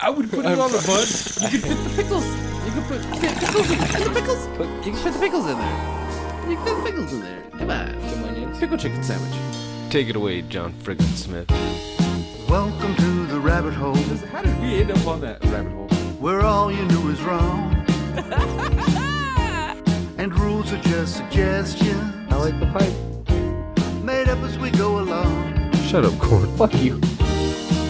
I would put it on the bun. You could fit the pickles. You could put fit pickles in, in the pickles. Put, you can fit the pickles in there. You can fit the pickles in there. Come on. Some onions. Pickle chicken sandwich. Take it away, John Friggin Smith. Welcome to the rabbit hole How did we end up on that rabbit hole? where all you knew is wrong. and rules are just suggestions I like the pipe. made up as we go along. Shut up, Corn. Fuck you.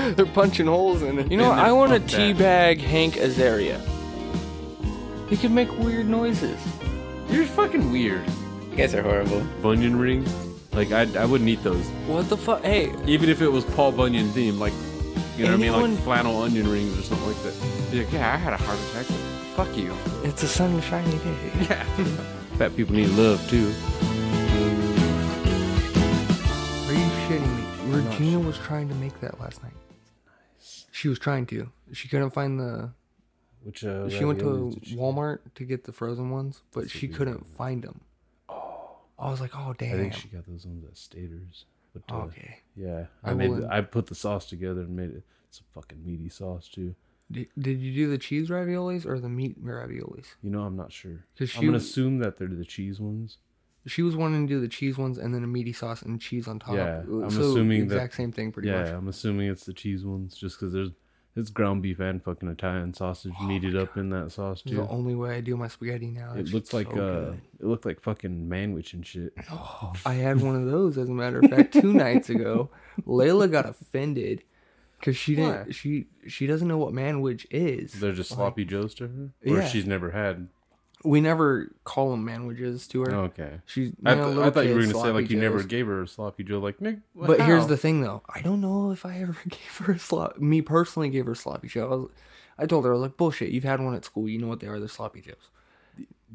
They're punching holes in it. You know, Been what? I want to fuck that. teabag Hank Azaria. He can make weird noises. You're fucking weird. You guys are horrible. Bunyan rings? Like, I, I wouldn't eat those. What the fuck? Hey, Even if it was Paul Bunyan themed, like, you know what I mean? Like flannel onion rings or something like that. Be like, yeah, I had a heart attack. Fuck you. it's a sunshiny day. Yeah. Fat people need love, too. Are you shitting me? not Regina was trying to make that last night. She was trying to. She couldn't find the. Which, uh, She went to she? Walmart to get the frozen ones, but she couldn't find them. Oh. I was like, oh damn! I think she got those ones at Staters. But, uh, Okay. Yeah, I I, made. I put the sauce together and made it. It's a fucking meaty sauce too. Did, did you do the cheese raviolis or the meat raviolis? You know, I'm not sure. I'm gonna was- assume that they're the cheese ones. She was wanting to do the cheese ones and then a meaty sauce and cheese on top. Yeah, I'm so assuming the exact same thing, pretty yeah, much. I'm assuming it's the cheese ones, just because there's it's ground beef and fucking Italian sausage meated up in that sauce too. the only way I do my spaghetti now. It looks like so uh, good. it looked like fucking manwich and shit. Oh, I had one of those, as a matter of fact, two nights ago. Layla got offended because she didn't. Why? She she doesn't know what manwich is. They're just sloppy joes to her, or Yeah. she's never had. We never call them manwiches to her. Okay, She's I, th- I thought you were gonna say like sloppy you never gave her a sloppy joe. Like, Nick, But here's the thing, though. I don't know if I ever gave her a slop. Me personally gave her a sloppy joe. I, was, I told her I was like, bullshit. You've had one at school. You know what they are. They're sloppy joes.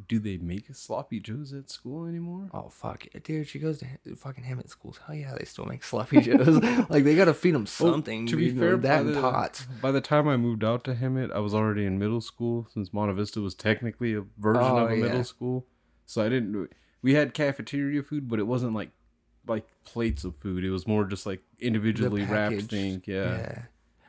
Do they make sloppy joes at school anymore? Oh fuck dude! She goes to fucking Hemet schools. Hell yeah, they still make sloppy joes. like they gotta feed them something. to be fair, that by the, tots. by the time I moved out to Hemet, I was already in middle school since Monta Vista was technically a version Oh, of a yeah. middle school. So I didn't. We had cafeteria food, but it wasn't like like plates of food. It was more just like individually wrapped thing. Yeah. Yeah.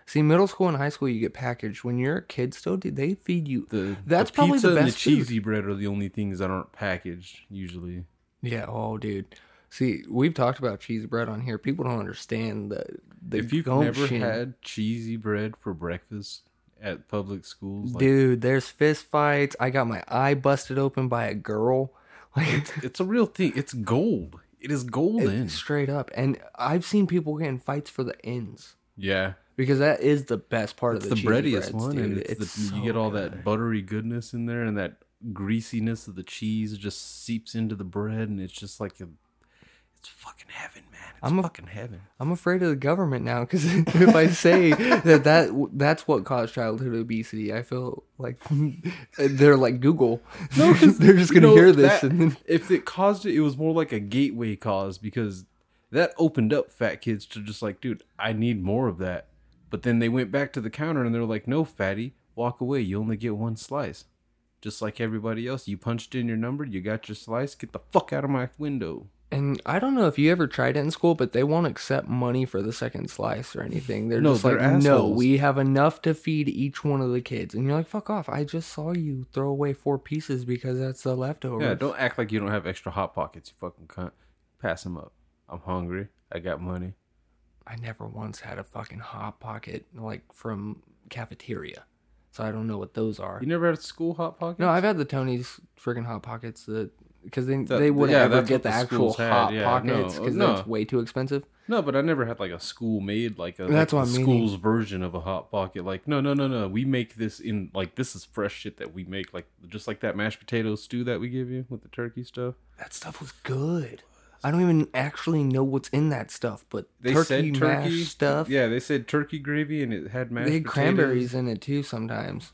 See, middle school and high school, you get packaged. When you're a kid, still, dude, they feed you. The That's the probably pizza the and best the food. cheesy bread are the only things that aren't packaged usually. Yeah. Oh, dude. See, we've talked about cheesy bread on here. People don't understand the the if you've never had cheesy bread for breakfast at public schools, like, dude, there's fist fights. I got my eye busted open by a girl. Like it's a real thing. It's gold. It is golden. straight up. And I've seen people get in fights for the ends. yeah. Because that is the best part It's of the, the, breadiest breads, one, dude. and it's, the, so you get all good. that buttery goodness in there, and that greasiness of the cheese just seeps into the bread, and it's just like a, it's fucking heaven, man. It's I'm a- fucking heaven. I'm afraid of the government now because if I say that that that's what caused childhood obesity, I feel like they're like Google. No, they're just gonna You know, hear this that- and then if it caused it, it was more like a gateway cause because that opened up fat kids to just like, dude, I need more of that. But then they went back to the counter and they're like, no, fatty, walk away. You only get one slice. Just like everybody else, you punched in your number, you got your slice, get the fuck out of my window. And I don't know if you ever tried it in school, but they won't accept money for the second slice or anything. They're No, just they're like, no, we have enough to feed each one of the kids. And you're like, fuck off. I just saw you throw away four pieces because that's the leftover. Yeah, don't act like you don't have extra hot pockets, you fucking cunt. Pass them up. I'm hungry. I got money. I never once had a fucking hot pocket like from cafeteria. So I don't know what those are. You never had school hot pockets? No, I've had the Tony's friggin' hot pockets that because they That- they wouldn't yeah, ever get the, the actual hot yeah, pockets no, because no. that's way too expensive. No, but I never had like a school made like a That's like what the I'm meaning. school's version of a hot pocket. Like no, no, no, no. We make this in like this is fresh shit that we make. Like just like that mashed potato stew that we give you with the turkey stuff. That stuff was good. I don't even actually know what's in that stuff, but They turkey, said turkey stuff. Yeah, they said turkey gravy and it had mashed. they had potatoes. cranberries in it too sometimes.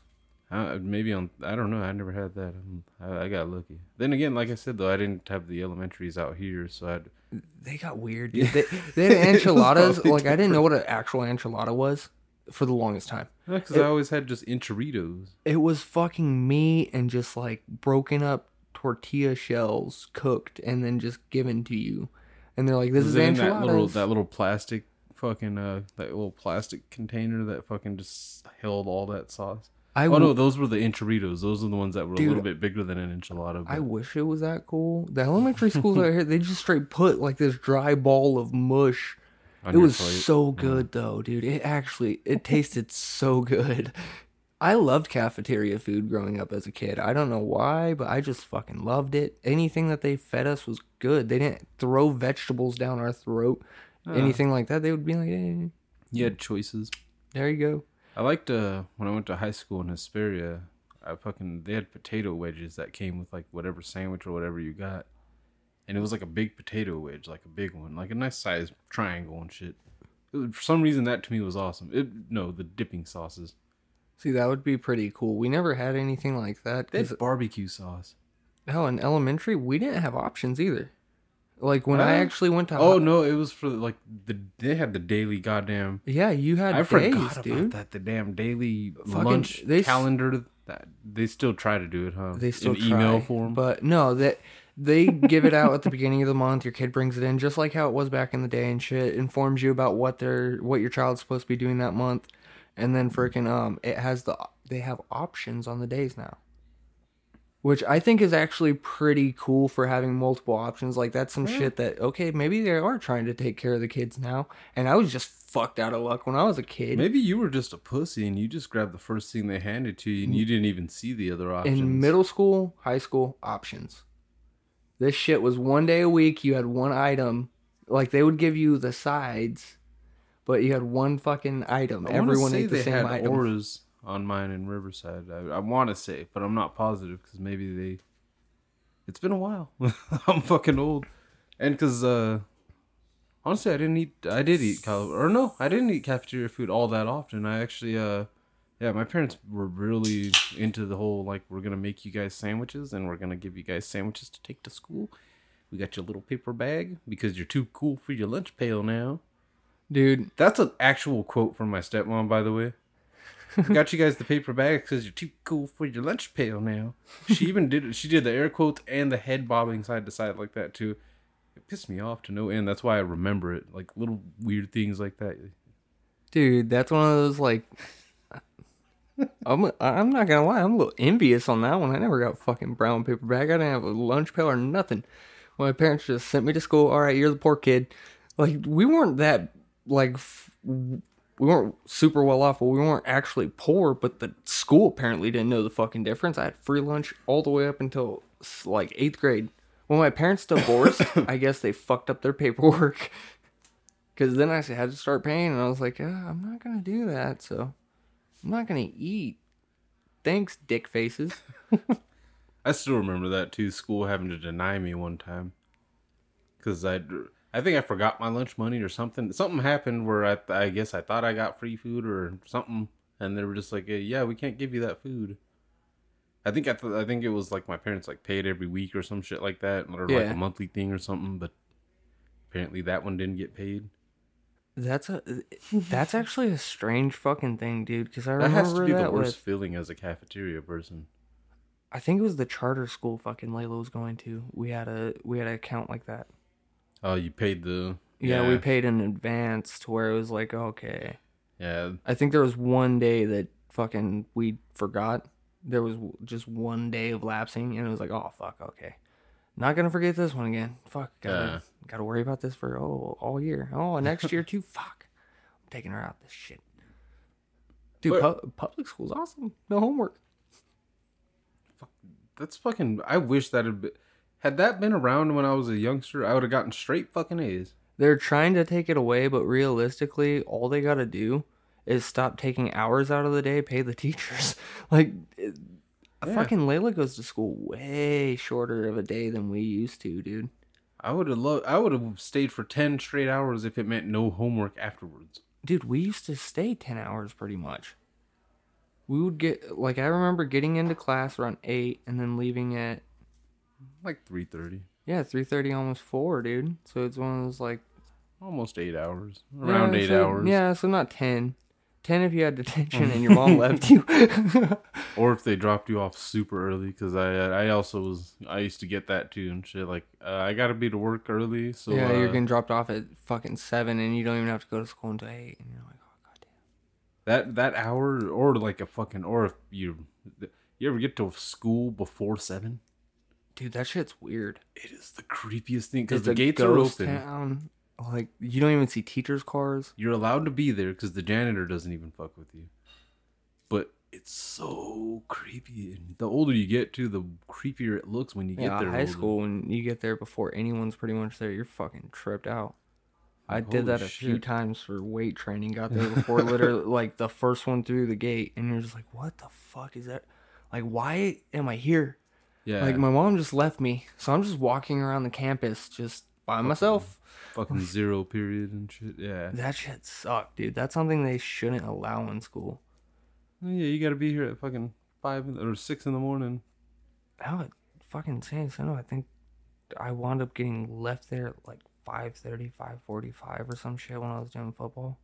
Uh, maybe on I don't know. I never had that. Um, I, I got lucky. Then again, like I said though, I didn't have the elementaries out here, so I'd They got weird. Dude. They, they had enchiladas. Like I didn't know what an actual enchilada was for the longest time. because I always had just enchiritos. It was fucking meat and just like broken up tortilla shells cooked and then just given to you. And they're like, "This is it enchiladas." that little that little plastic fucking uh that little plastic container that fucking just held all that sauce? I oh no, those were the enchiritos. Those are the ones that were Dude, a little bit bigger than an enchilada. I wish it was that cool. The elementary schools out here, they just straight put like this dry ball of mush. It was plate. so good though, dude. It actually it tasted so good. I loved cafeteria food growing up as a kid. I don't know why, but I just fucking loved it. Anything that they fed us was good. They didn't throw vegetables down our throat. Anything like that, they would be like, "Hey, You had choices. there you go." I liked uh when I went to high school in Hesperia. I fucking they had potato wedges that came with like whatever sandwich or whatever you got, and it was like a big potato wedge, like a big one, like a nice size triangle and shit. It for some reason, that to me was awesome. It, no, the dipping sauces. See, that would be pretty cool. We never had anything like that. They had barbecue sauce. hell, in elementary, we didn't have options either. Like when I actually went to Oh no, it was for like the they had the daily goddamn. yeah, you had I days, forgot about that. The damn daily Fucking- lunch they calendar. That they still try to do it, huh? They still in email try, form. but no, that they give it out at the beginning of the month. Your kid brings it in, just like how it was back in the day, and shit. Informs you about what they're what your child's supposed to be doing that month, and then freaking um, it has the they have options on the days now, which I think is actually pretty cool for having multiple options. Like that's some shit that okay, maybe they are trying to take care of the kids now, and I was just fucked out of luck when I was a kid. Maybe you were just a pussy and you just grabbed the first thing they handed to you and you didn't even see the other options. in middle school, high school, options. This shit was one day a week. You had one item. Like they would give you the sides, but you had one fucking item. I Everyone say ate the they same had item. auras on mine in Riverside. I, I want to say, but I'm not positive because maybe they. It's been a while. I'm fucking old, and because uh, honestly, I didn't eat. I did eat college, or no, I didn't eat cafeteria food all that often. I actually uh. Yeah, my parents were really into the whole like we're gonna make you guys sandwiches and we're gonna give you guys sandwiches to take to school. We got your little paper bag because you're too cool for your lunch pail now. Dude, That's an actual quote from my stepmom, by the way. Got you guys the paper bag because you're too cool for your lunch pail now. She even did it. She did the air quotes and the head bobbing side to side like that too. It pissed me off to no end. That's why I remember it. Like little weird things like that. dude, that's one of those like. I'm I'm not gonna lie, I'm a little envious on that one. I never got fucking brown paper bag. I didn't have a lunch pail or nothing. My parents just sent me to school. All right, you're the poor kid. Like we weren't that like f- we weren't super well off, but we weren't actually poor. But the school apparently didn't know the fucking difference. I had free lunch all the way up until like eighth grade. When my parents divorced, I guess they fucked up their paperwork. Because then I had to start paying, and I was like, ah, I'm not gonna do that. So I'm not gonna eat. Thanks, dick faces. I still remember that too. School having to deny me one time because I, I think I forgot my lunch money or something. Something happened where I, I guess I thought I got free food or something, and they were just like, "Yeah, we can't give you that food." I think I, th- I think it was like my parents like paid every week or some shit like that, or like a monthly thing or something. But apparently that one didn't get paid. That's a that's actually a strange fucking thing, dude. Because I That remember has to be the worst with feeling as a cafeteria person. I think it was the charter school fucking Layla was going to. We had a we had an account like that. Oh, you paid the Yeah, we paid in advance to where it was like okay. Yeah, I think there was one day that fucking we forgot. There was just one day of lapsing, and it was like, oh fuck, okay, not gonna forget this one again. Fuck, gotta gotta worry about this for oh all year. Oh, next year too. Fuck, I'm taking her out this shit. Dude, But- pu- public school's awesome. No homework. That's fucking. I wish that had been. Had that been around when I was a youngster, I would have gotten straight fucking A's. They're trying to take it away, but realistically, all they gotta do is stop taking hours out of the day, pay the teachers. Like, it- Yeah. fucking Layla goes to school way shorter of a day than we used to, dude. I would have loved. I would have stayed for ten straight hours if it meant no homework afterwards. Dude, we used to stay 10 hours pretty much. we would get like I remember getting into class around eight and then leaving at Like three thirty, yeah three thirty, almost four, dude. So it's one of those like almost eight hours, around yeah, eight so- hours. Yeah, so not ten. Ten if you had detention and your mom left you. Or if they dropped you off super early, because I I also was I used to get that too and shit. Like uh, I gotta be to work early, so yeah, you're uh, getting dropped off at fucking seven, and you don't even have to go to school until eight, and you're like, oh goddamn. that that hour or like a fucking or if you you ever get to school before seven, Dude, that shit's weird. it is the creepiest thing because the gates are open. Town. Like you don't even see teachers' cars. You're allowed to be there because the janitor doesn't even fuck with you. But it's so creepy, and the older you get, too, the creepier it looks when you get Yeah, there. high older. school when you get there before anyone's pretty much there, you're fucking tripped out. I did that a few times for weight training. Got there before literally like the first one through the gate, and you're just like, "What the fuck is that? Like, why am I here?" Yeah, Like my mom just left me, so I'm just walking around the campus just by myself. fucking zero period and shit. Yeah, That shit sucked, dude. That's something they shouldn't allow in school. Oh, yeah, you got to be here at fucking five in- or six in the morning. How it fucking San Antonio, I think I wound up getting left there at like 5.30, 5.45 or some shit when I was doing football.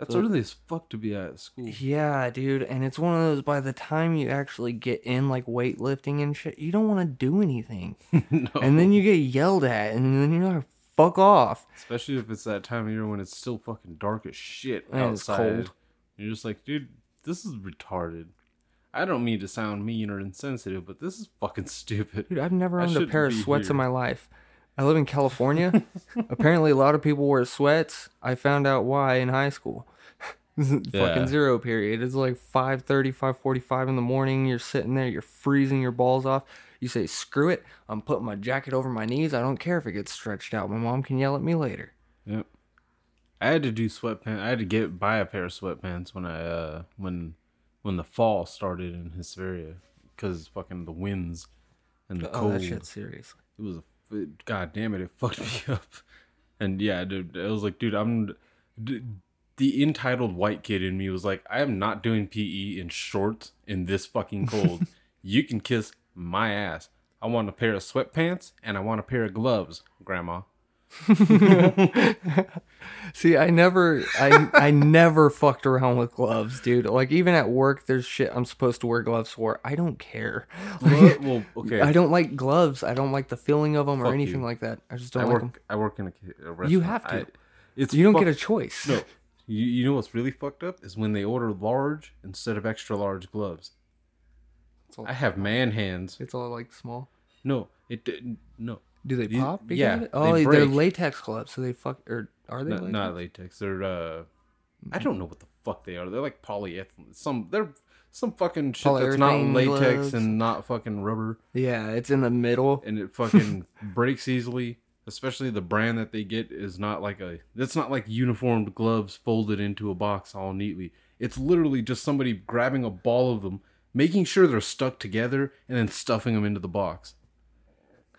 That's early as fuck to be at school. Yeah, dude, and it's one of those by the time you actually get in like weightlifting and shit, you don't want to do anything. no, And then you get yelled at and then you're like, fuck off. especially if it's that time of year when it's still fucking dark as shit And it's outside. cold. You're just like, dude, this is retarded. I don't mean to sound mean or insensitive, but this is fucking stupid. Dude, I've never I owned a pair of sweats in my life. I live in California. Apparently, a lot of people wear sweats. I found out why in high school. Yeah. Fucking zero period. It's like 5.30, 5.45 in the morning. You're sitting there. You're freezing your balls off. You say, screw it. I'm putting my jacket over my knees. I don't care if it gets stretched out. My mom can yell at me later. Yep. I had to do sweatpants. I had to get buy a pair of sweatpants when I uh when when the fall started in Hesperia because fucking the winds and the Oh, cold. that shit's serious. It was a it, god damn it, it fucked me up. And yeah, dude, I was like, dude, I'm d- the entitled white kid in me was like, I am not doing PE in shorts in this fucking cold. you can kiss my ass. I want a pair of sweatpants and I want a pair of gloves, grandma. See, I never, I, I never fucked around with gloves, dude. Like even at work, there's shit I'm supposed to wear gloves for. I don't care. Well, well, okay. I don't like gloves. I don't like the feeling of them or anything you. like that. I just don't like them. I work in a, a restaurant. You have to. I- it's You don't fuck- get a choice. no. You, you know what's really fucked up is when they order large instead of extra large gloves. All, I have man hands. it's all like small. No, it. No, Do they These- pop? because yeah, of it? they Oh, they are break. latex gloves, so they fuck or are they? not, latex? not latex. They're uh, I don't know what the fuck they are. They're like polyethylene. Some they're some fucking shit that's not Polyurethane latex gloves. and not fucking rubber, Yeah, it's in the middle. and it fucking breaks easily. Especially the brand that they get is not like a. It's not like uniformed gloves folded into a box all neatly. It's literally just somebody grabbing a ball of them, making sure they're stuck together, and then stuffing them into the box.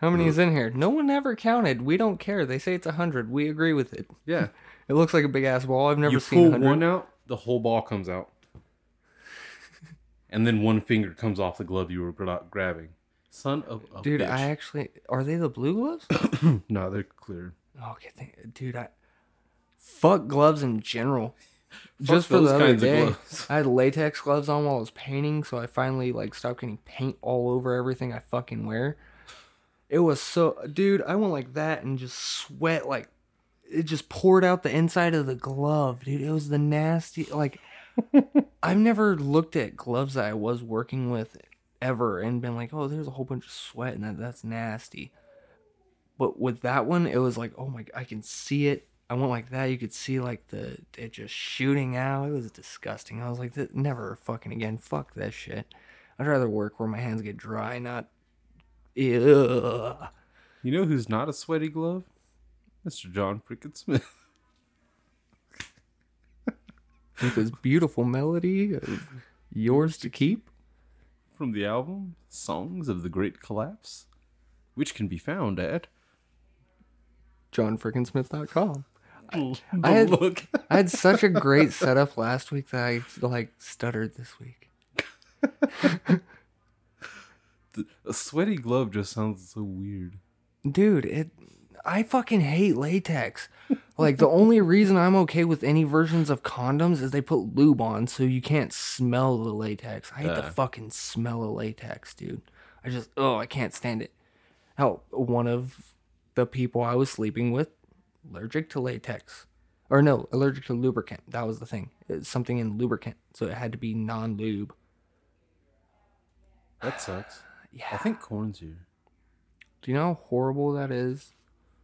How many is in here? No one ever counted. We don't care. They say it's a hundred. We agree with it. Yeah, It looks like a big ass ball. I've never you seen pull one out, the whole ball comes out, and then one finger comes off the glove you were gra- grabbing. Son of a Dude, bitch. I actually are they the blue gloves? no, they're clear. okay, thank, dude, I fuck gloves in general. Just for those the other kinds of day, gloves. I had latex gloves on while I was painting, so I finally like stopped getting paint all over everything I fucking wear. It was so, dude, I went like that and just sweat like it just poured out the inside of the glove, dude. It was the nasty. Like I've never looked at gloves that I was working with ever and been like, oh, there's a whole bunch of sweat and that that's nasty. But with that one, it was like, oh my, I can see it. I went like that. You could see like the it just shooting out. It was disgusting. I was like, "Th- never fucking again. Fuck that shit. I'd rather work where my hands get dry, not. You know who's not a sweaty glove? Mr. John freaking Smith. With this beautiful melody of yours to keep. From the album Songs of the Great Collapse, which can be found at JohnFrickinsmith.com. the I had- look. I had such a great setup last week that I like stuttered this week. A sweaty glove just sounds so weird. Dude, it I fucking hate latex. Like the only reason I'm okay with any versions of condoms is they put lube on so you can't smell the latex. I hate the Uh. fucking smell of latex, dude. I just oh, I can't stand it. Hell, one of the people I was sleeping with allergic to latex. Or no, allergic to lubricant. That was the thing. It's something in lubricant, so it had to be non-lube. That sucks. Yeah. I think corn's here. Do you know how horrible that is?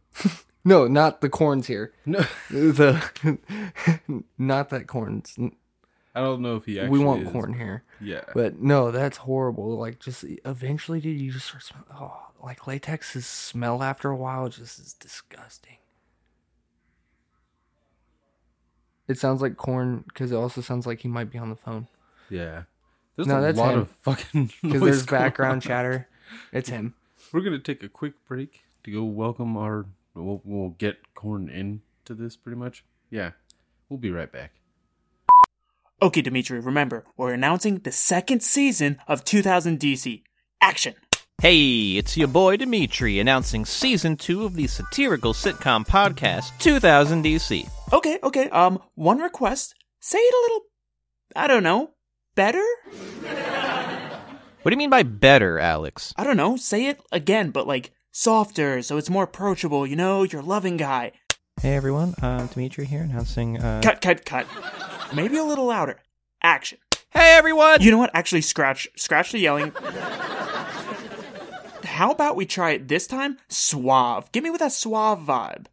no, not the corns here. No, the not that corns. I don't know if he actually. we want is. corn here, Yeah. but no, that's horrible. Like, just eventually, dude, you just start smell. Oh, like latex's smell after a while just is disgusting. It sounds like corn because it also sounds like he might be on the phone Yeah. There's No, a that's lot him. of fucking because there's going background on. chatter. It's him. We're gonna take a quick break to go welcome our. We'll, we'll get corn into this pretty much. Yeah, we'll be right back. Okay, Dimitri, remember, we're announcing the second season of 2000 DC. Action! Hey, it's your boy Dimitri announcing season two of the satirical sitcom podcast 2000 DC. Okay, okay, um, one request. Say it a little, I don't know, better? What do you mean by better, Alex? I don't know, say it again, but like softer, so it's more approachable, you know, you're a loving guy. Hey everyone, uh, Dimitri here announcing. Uh... Cut, cut, cut. Maybe a little louder. Action. Hey everyone! You know what? Actually, scratch, scratch the yelling. How about we try it this time? Suave. Give me with that suave vibe.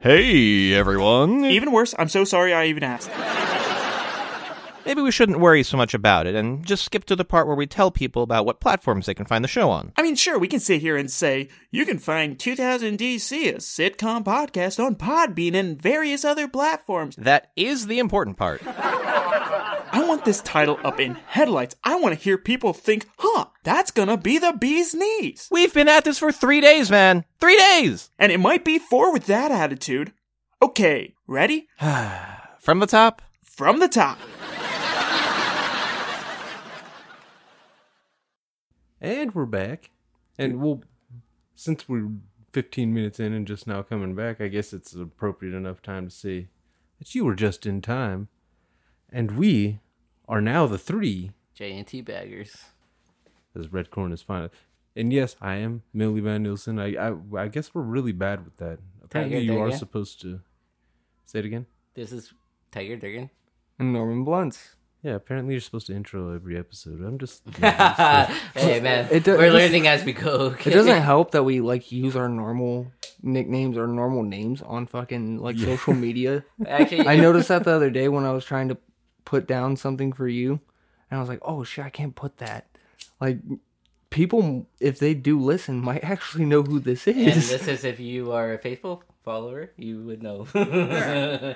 Hey everyone! Even worse, I'm so sorry I even asked. Maybe we shouldn't worry so much about it and just skip to the part where we tell people about what platforms they can find the show on. I mean, sure, we can sit here and say, you can find 2000 DC, a sitcom podcast on Podbean and various other platforms. That is the important part. I want this title up in headlights. I want to hear people think, huh, that's gonna be the bee's knees. We've been at this for three days, man! Three days! And it might be four with that attitude. Okay, ready? From the top, From the top. And we're back. And we'll, since we're 15 minutes in and just now coming back, I guess it's appropriate enough time to say that you were just in time. And we are now the three, JNT baggers. as Red Corn is final. And yes, I am Millie Van Nielsen. I, I I guess we're really bad with that. Apparently, Tiger you are supposed to say it again. This is Tiger Durgan. And Norman Blunts. Yeah, apparently you're supposed to intro every episode. I'm just. hey man, It do- we're learning as we go. It doesn't help that we like use our normal nicknames or normal names on fucking like social media. Actually, I noticed that the other day when I was trying to put down something for you, and I was like, "Oh shit, I can't put that." Like, people, if they do listen, might actually know who this And is. this is if you are a faithful follower, you would know.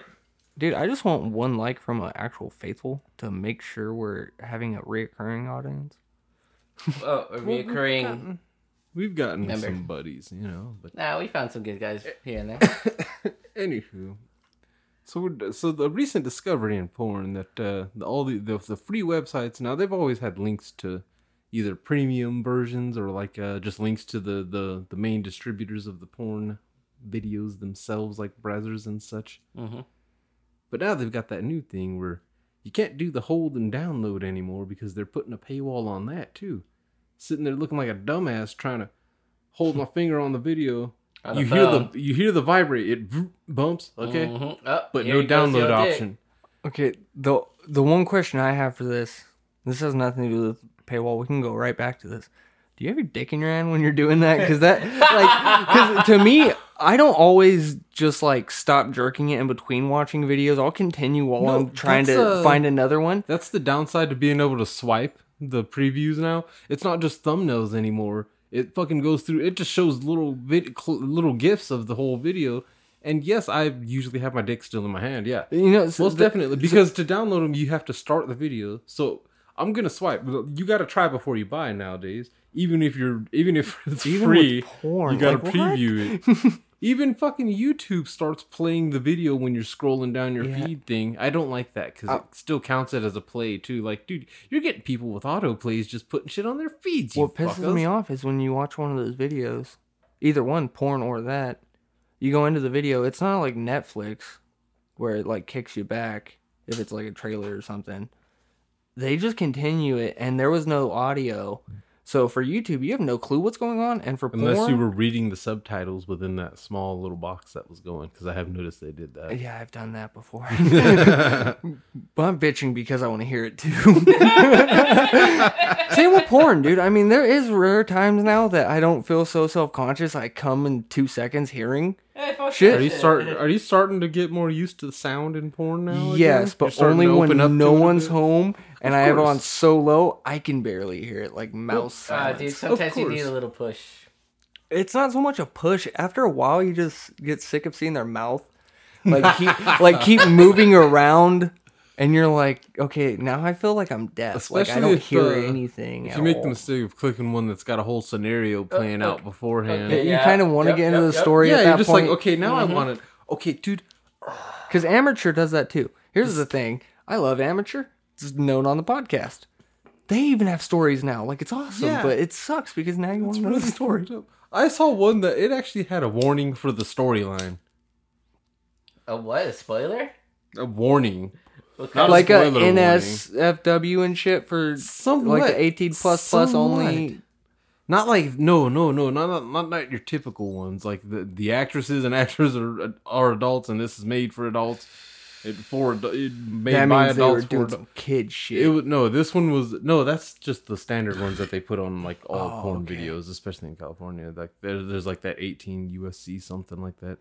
Dude, I just want one like from an actual faithful to make sure we're having a reoccurring audience. oh, a reoccurring. We've gotten Member. some buddies, you know, but Nah, we found some good guys here and there. Anywho, so we're, so the recent discovery in porn that uh, the, all the, the the free websites now they've always had links to either premium versions or like uh, just links to the, the the main distributors of the porn videos themselves, like browsers and such. hmm But now they've got that new thing where you can't do the hold and download anymore because they're putting a paywall on that too. Sitting there looking like a dumbass trying to hold my finger on the video. On you the hear phone. the you hear the vibrate. It bumps. Okay, Mhm. Oh, but no download option. Okay, the the one question I have for this, this has nothing to do with paywall. We can go right back to this. Do you have your dick in your hand when you're doing that? Because that, like, because to me, I don't always just like stop jerking it in between watching videos. I'll continue while No, I'm trying to uh, find another one. That's the downside to being able to swipe the previews now. It's not just thumbnails anymore. It fucking goes through. It just shows little vid, cl- little gifs of the whole video. And yes, I usually have my dick still in my hand. Yeah, You know, so most the- definitely because to download them you have to start the video. So I'm gonna swipe. You got to try before you buy nowadays. Even if you're even if it's Even free, porn, you got to like, preview it. Even fucking YouTube starts playing the video when you're scrolling down your Yeah. feed thing. I don't like that because Uh, it still counts it as a play too. Like, dude, you're getting people with auto plays just putting shit on their feeds. What pisses me off is when you watch one of those videos, either one, porn or that, you go into the video, it's not like Netflix where it like kicks you back if it's like a trailer or something. They just continue it and there was no audio. So for YouTube, you have no clue what's going on, and for Unless porn, you were reading the subtitles within that small little box that was going, because I have noticed they did that. yeah, I've done that before. but I'm bitching because I want to hear it too. Same with porn, dude. I mean, there is rare times now that I don't feel so self conscious. I come in two seconds hearing Hey, Shit. Are you start? Are you starting to get more used to the sound in porn now? Yes, You're but starting only when up no to it a one's home and I have it on course. so low I can barely hear it, like mouse uh, sounds. dude, sometimes you need a little push. It's not so much a push. After a while, you just get sick of seeing their mouth, like keep like keep moving around, and you're like, okay, now I feel like I'm deaf. like I Especially don't if, hear uh, anything. If at you make all. the mistake of clicking one that's got a whole scenario playing out okay, beforehand, okay. you kind of want to yep, get into yep, the yep. story yeah, at you're that just point. like, okay, now I want it. Okay, dude, Because amateur does that too. Here's the thing: I love amateur. It's known on the podcast. They even have stories now. Like it's awesome, Yeah. but it sucks because now you want to know the story. I saw one that it actually had a warning for the storyline. A what? A spoiler? A warning. What Not kind a like a spoiler warning. NSFW and shit for Somewhat. like the 18 plus plus Somewhat. only. Not like no, no, no, not not not, not your typical ones. Like the the actresses and actors are are adults, and this is made for adults. It for it made That by means they were adults for doing adults. some kid shit. It was no. This one was no. That's just the standard ones that they put on like all Oh, porn okay. videos, especially in California. Like there, there's like that 18 USC something like that.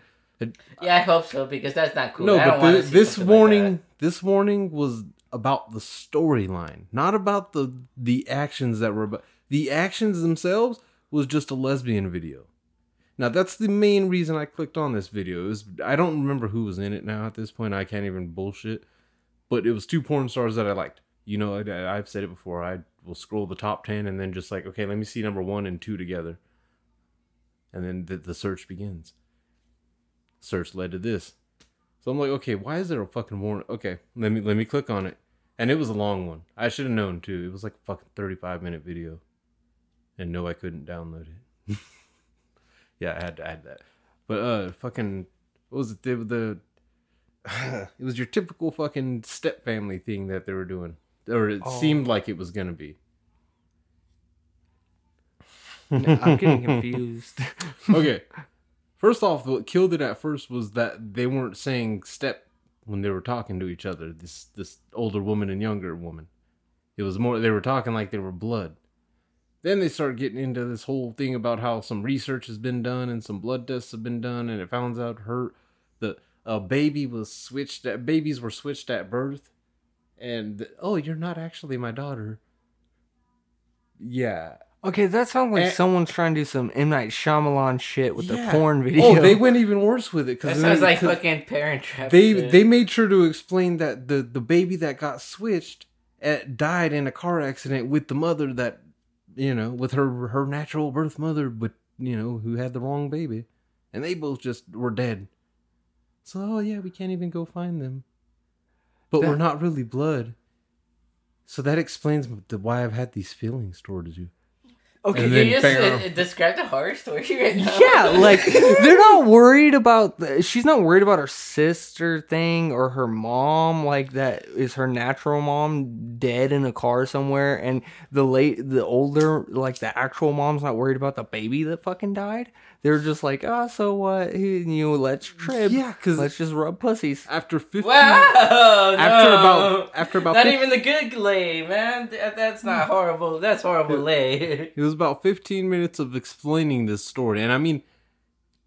Yeah, I hope so because that's not cool. no, I don't but the, this something like warning, this warning was about the storyline, not about the the actions that were. About, the actions themselves was just a lesbian video. Now that's the main reason I clicked on this video. Is I don't remember who was in it now at this point. I can't even bullshit. But it was two porn stars that I liked. You know, I, I've said it before. I will scroll the top ten and then just like, okay, let me see number one and two together, and then the, the search begins. Search led to this. So I'm like, okay, why is there a fucking warning? Okay, let me let me click on it, and it was a long one. I should have known too. It was like a fucking 35 minute video, and no, I couldn't download it. yeah, I had to add that. But uh, fucking, what was it? The, the it was your typical fucking step family thing that they were doing, or it Oh. seemed like it was gonna be. I'm getting confused. okay. First off, what killed it at first was that they weren't saying step when they were talking to each other. This this older woman and younger woman. It was more they were talking like they were blood. Then they start getting into this whole thing about how some research has been done and some blood tests have been done, and it found out her the a baby was switched. At, babies were switched at birth, and oh, you're not actually my daughter. Yeah, okay, that sounds like Eh. someone's trying to do some M Night Shyamalan shit with Yeah. the porn video. Oh, they went even worse with it That because sounds like fucking Parent Trap. they shit. they made sure to explain that the the baby that got switched uh, died in a car accident with the mother that you know with her her natural birth mother but you know who had the wrong baby and they both just were dead so oh yeah we can't even go find them but we're That- not really blood so that explains the, why I've had these feelings towards you. Okay, and you just bam. uh, described a horror story right now. yeah, like they're not worried about. The, she's not worried about her sister thing or her mom. Like that is her natural mom dead in a car somewhere, and the late, the older, like the actual mom's not worried about the baby that fucking died. They're just like, ah, so what? You know, let's trip. Yeah, because let's just rub pussies. After 15 Wow! after no. about after about Not 15 even the good lay, man. That's not horrible. That's horrible lay. It was about 15 minutes of explaining this story. And I mean,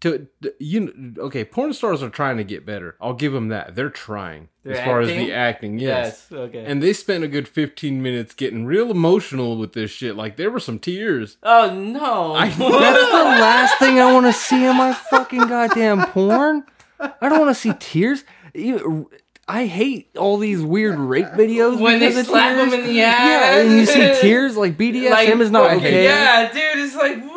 to you okay, porn stars are trying to get better. I'll give them that. They're trying They're as far as the acting, yes. okay. And they spent a good 15 minutes getting real emotional with this shit. Like there were some tears. oh no! I- That's the last thing I want to see in my fucking goddamn porn. I don't want to see tears. You- I hate all these weird rape videos When they slap tears. them in the ass. Yeah, and you see tears like BDSM Like, is not okay. Yeah, dude, it's like, whoa, dude, you're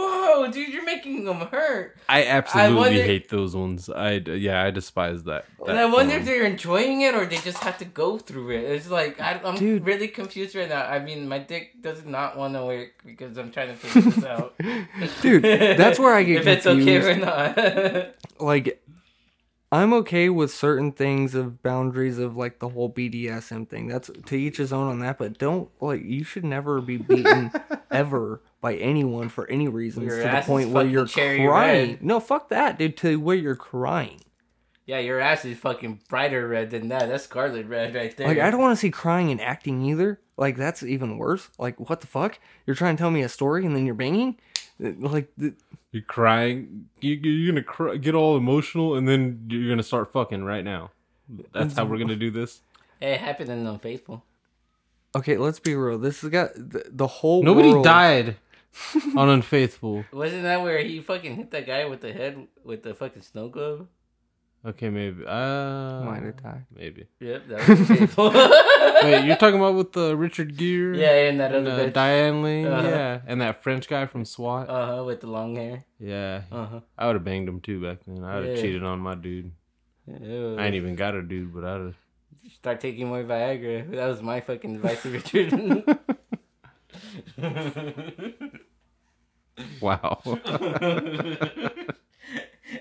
making them hurt. I absolutely wonder- hate those ones. I yeah, I despise that. And I wonder form. if they're enjoying it or they just have to go through it. It's like I, I'm Dude. really confused right now. I mean, my dick does not want to work because I'm trying to figure this out. Dude, that's where I get if it's okay or confused. not. like I'm okay with certain things of boundaries of like the whole BDSM thing. That's to each his own on that, but don't like you should never be beaten ever by anyone for any reasons Your to the point where you're crying. red. No, fuck that, dude. To where you're crying. yeah, your ass is fucking brighter red than that. That's scarlet red right there. Like I don't want to see crying and acting either. Like that's even worse. Like what the fuck? You're trying to tell me a story and then you're banging? Like th- You're crying. You, you're gonna cry, get all emotional, and then you're gonna start fucking right now. That's how we're gonna do this. Hey, it happened in um, Unfaithful. okay, let's be real. This has got the, the whole Nobody world- died on Unfaithful. Wasn't that where he fucking hit that guy with the head with the fucking snow globe? Okay, maybe. Uh, Might have died. Maybe. Yep, that was Unfaithful. Wait, you're talking about with the Richard Gere? yeah, and that And, other uh, bitch. Diane Lane, Uh-huh. yeah, and that French guy from SWAT. Uh huh, with the long hair. yeah, Uh huh. I would have banged him too back then. I would have Yeah. cheated on my dude. I ain't even got a dude, but I'd have. Start taking more Viagra. That was my fucking advice to Richard. Wow.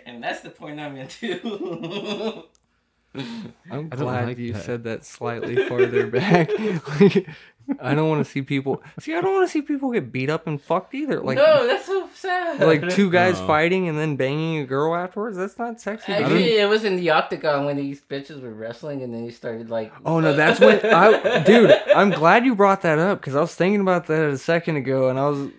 and that's the point I'm into. I'm glad like you that. said that slightly farther back. Like, I don't want to see people. See, I don't want to see people get beat up and fucked either. Like, no, that's so sad. like two guys No. fighting and then banging a girl afterwards. That's not sexy. Actually, it was in the octagon when these bitches were wrestling, and then he started like. Oh no, that's when I, dude. I'm glad you brought that up because I was thinking about that a second ago, and I was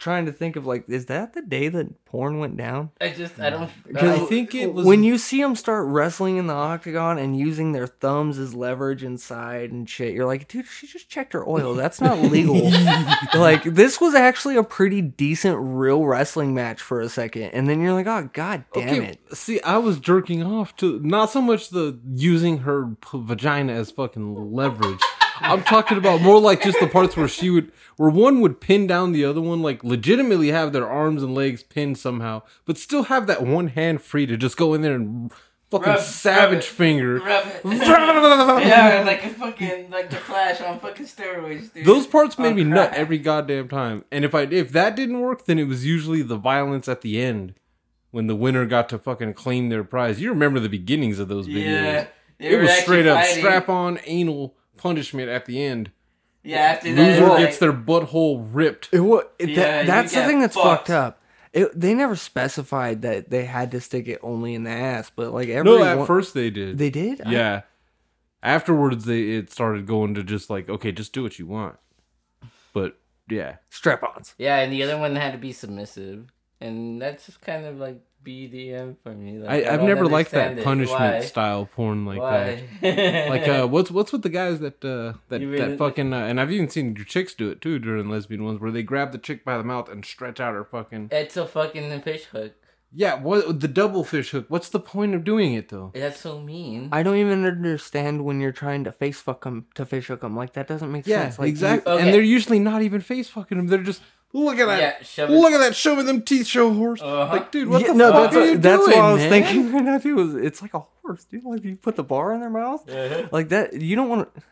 trying to think of like, is that the day that porn went down? I just I don't. Because I think it was when you see them start wrestling in the octagon and using their thumbs as leverage inside and shit, you're like, dude, she just checked her oil. That's not legal. like this was actually a pretty decent real wrestling match for a second, and then you're like, oh god damn it. See, I was jerking off to not so much the using her p- vagina as fucking leverage. I'm talking about more like just the parts where she would, where one would pin down the other one, like legitimately have their arms and legs pinned somehow, but still have that one hand free to just go in there and fucking Rub- savage rub it. finger. Rub it. yeah, like a fucking like the Flash on fucking steroids, dude. Those parts made On me nut every goddamn time. And if I if that didn't work, then it was usually the violence at the end when the winner got to fucking claim their prize. You remember the beginnings of those videos. Yeah, they it was straight up fighting. strap on anal punishment at the end. Yeah, after that, Loser it gets like- their butthole ripped. It wa- it- Yeah, that, you that's the thing that's fucked. fucked up. It, they never specified that they had to stick it only in the ass, but like every No, at one- first they did. they did. I- yeah. Afterwards, they it started going to just like, okay, just do what you want. But yeah, strap-ons. Yeah, and the other one had to be submissive, and that's just kind of like BDM for me. Like, I, I've don't never liked that it. punishment Why? style porn like Why? that. Like uh, what's what's with the guys that uh, that You that fucking uh, and I've even seen your chicks do it too during lesbian ones where they grab the chick by the mouth and stretch out her fucking it's a fucking fish hook. yeah what the double fish hook. What's the point of doing it though? That's so mean. I don't even understand when you're trying to face fuck them to fish hook them. Like that doesn't make Yeah, sense. Like, exactly. Okay. And they're usually not even face fucking them. They're just look at that. Yeah, shove it- look at that. Show me them teeth, show horse. Uh-huh. Like, dude, what yeah, the no, fuck that's are you what, that's doing, what I was man? thinking right now too. Was it's like a horse, dude. Like you put the bar in their mouth, Uh-huh. like that. You don't want to.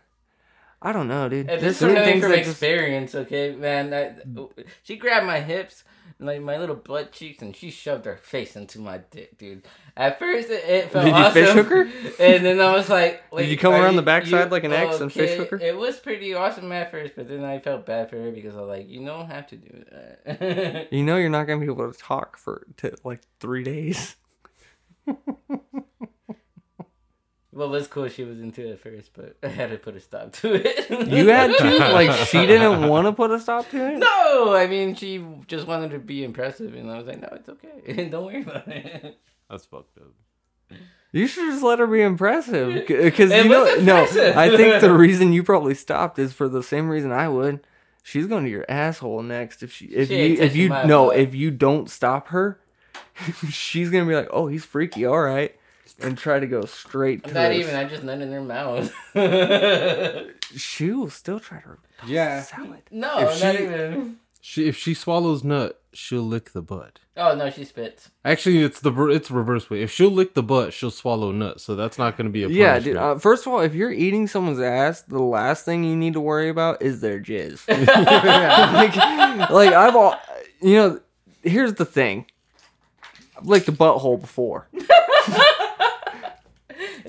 I don't know, dude. If There's it's certain coming things from that just. experience, okay, man. That, she grabbed my hips, like my little butt cheeks, and she shoved her face into my dick, dude. At first, it, it felt Did you awesome, fish hook her? and then I was like, Wait, Did you come are around the backside like an X and fish okay?" hook her? It was pretty awesome at first, but then I felt bad for her because I was like, you don't have to do that. You know, you're not gonna be able to talk for to like three days. well, it was cool. She was into it at first, but I had to put a stop to it. You had to like she didn't want to put a stop to it. No, I mean she just wanted to be impressive, and I was like, no, it's okay. Don't worry about it. That's fucked up. You should just let her be impressive, because you know. was No. I think the reason you probably stopped is for the same reason I would. She's going to your asshole next if she if She you if you no if you don't stop her, she's gonna be like, oh, he's freaky, all right, and try to go straight to. Not his- even. I just nut in their mouth. She will still try to. Yeah. Salad. no, If not she- even. She, if she swallows nut, she'll lick the butt. Oh no, she spits. Actually, it's the ver- it's reverse way. If she'll lick the butt, she'll swallow nut. So that's not going to be a Yeah, punishment. dude. Uh, first of all, if you're eating someone's ass, the last thing you need to worry about is their jizz. like, like I've all, you know. Here's the thing. I've licked the butthole before.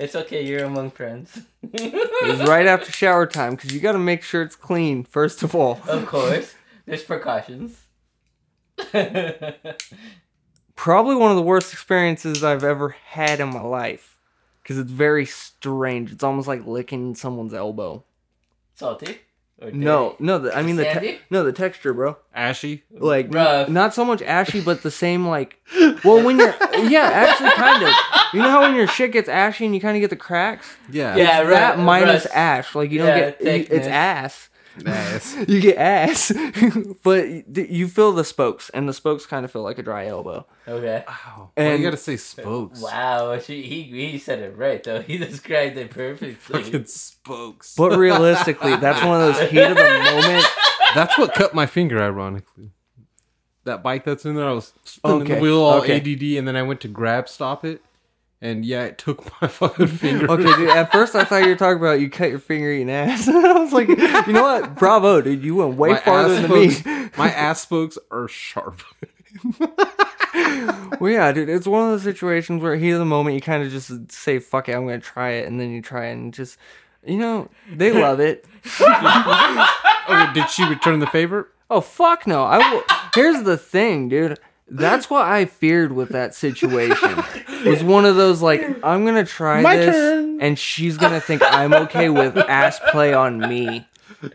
It's okay, you're among friends. It was right after shower time because you got to make sure it's clean first of all. Of course, there's precautions. Probably one of the worst experiences I've ever had in my life because it's very strange. It's almost like licking someone's elbow. Salty? Or No, no, the, I mean the te- no the texture, bro. Ashy. like Rough. not so much ashy, but the same like. Well, when you're yeah, actually kind of. You know how when your shit gets ashy and you kind of get the cracks. Yeah. Yeah, that right, minus rust. ash, like you don't Yeah, get you- it's thickness. ass. Ass. You get ass, but you feel the spokes, and the spokes kind of feel like a dry elbow. Okay. Wow. And- And you gotta say spokes. Wow, she, he he said it right though. He described it perfectly. Fucking spokes. But realistically, that's one of those heat of the moment. That's what cut my finger, ironically. That bike that's in there, I was spinning Okay, the wheel all okay. ADD, and then I went to grab stop it, and yeah, it took my fucking finger. Okay, dude. At first, I thought you were talking about you cut your finger eating ass. I was like, you know what? Bravo, dude. You went way my farther than me. my ass spokes are sharp. Well, yeah, dude, it's one of those situations where heat of the moment, you kind of just say, "Fuck it, I'm gonna try it," and then you try it, and just, you know, they love it. Okay, did she return the favor? Oh fuck no! I will. Here's the thing, dude. That's what I feared with that situation. It was one of those like, I'm gonna try My this, turn. and she's gonna think I'm okay with ass play on me,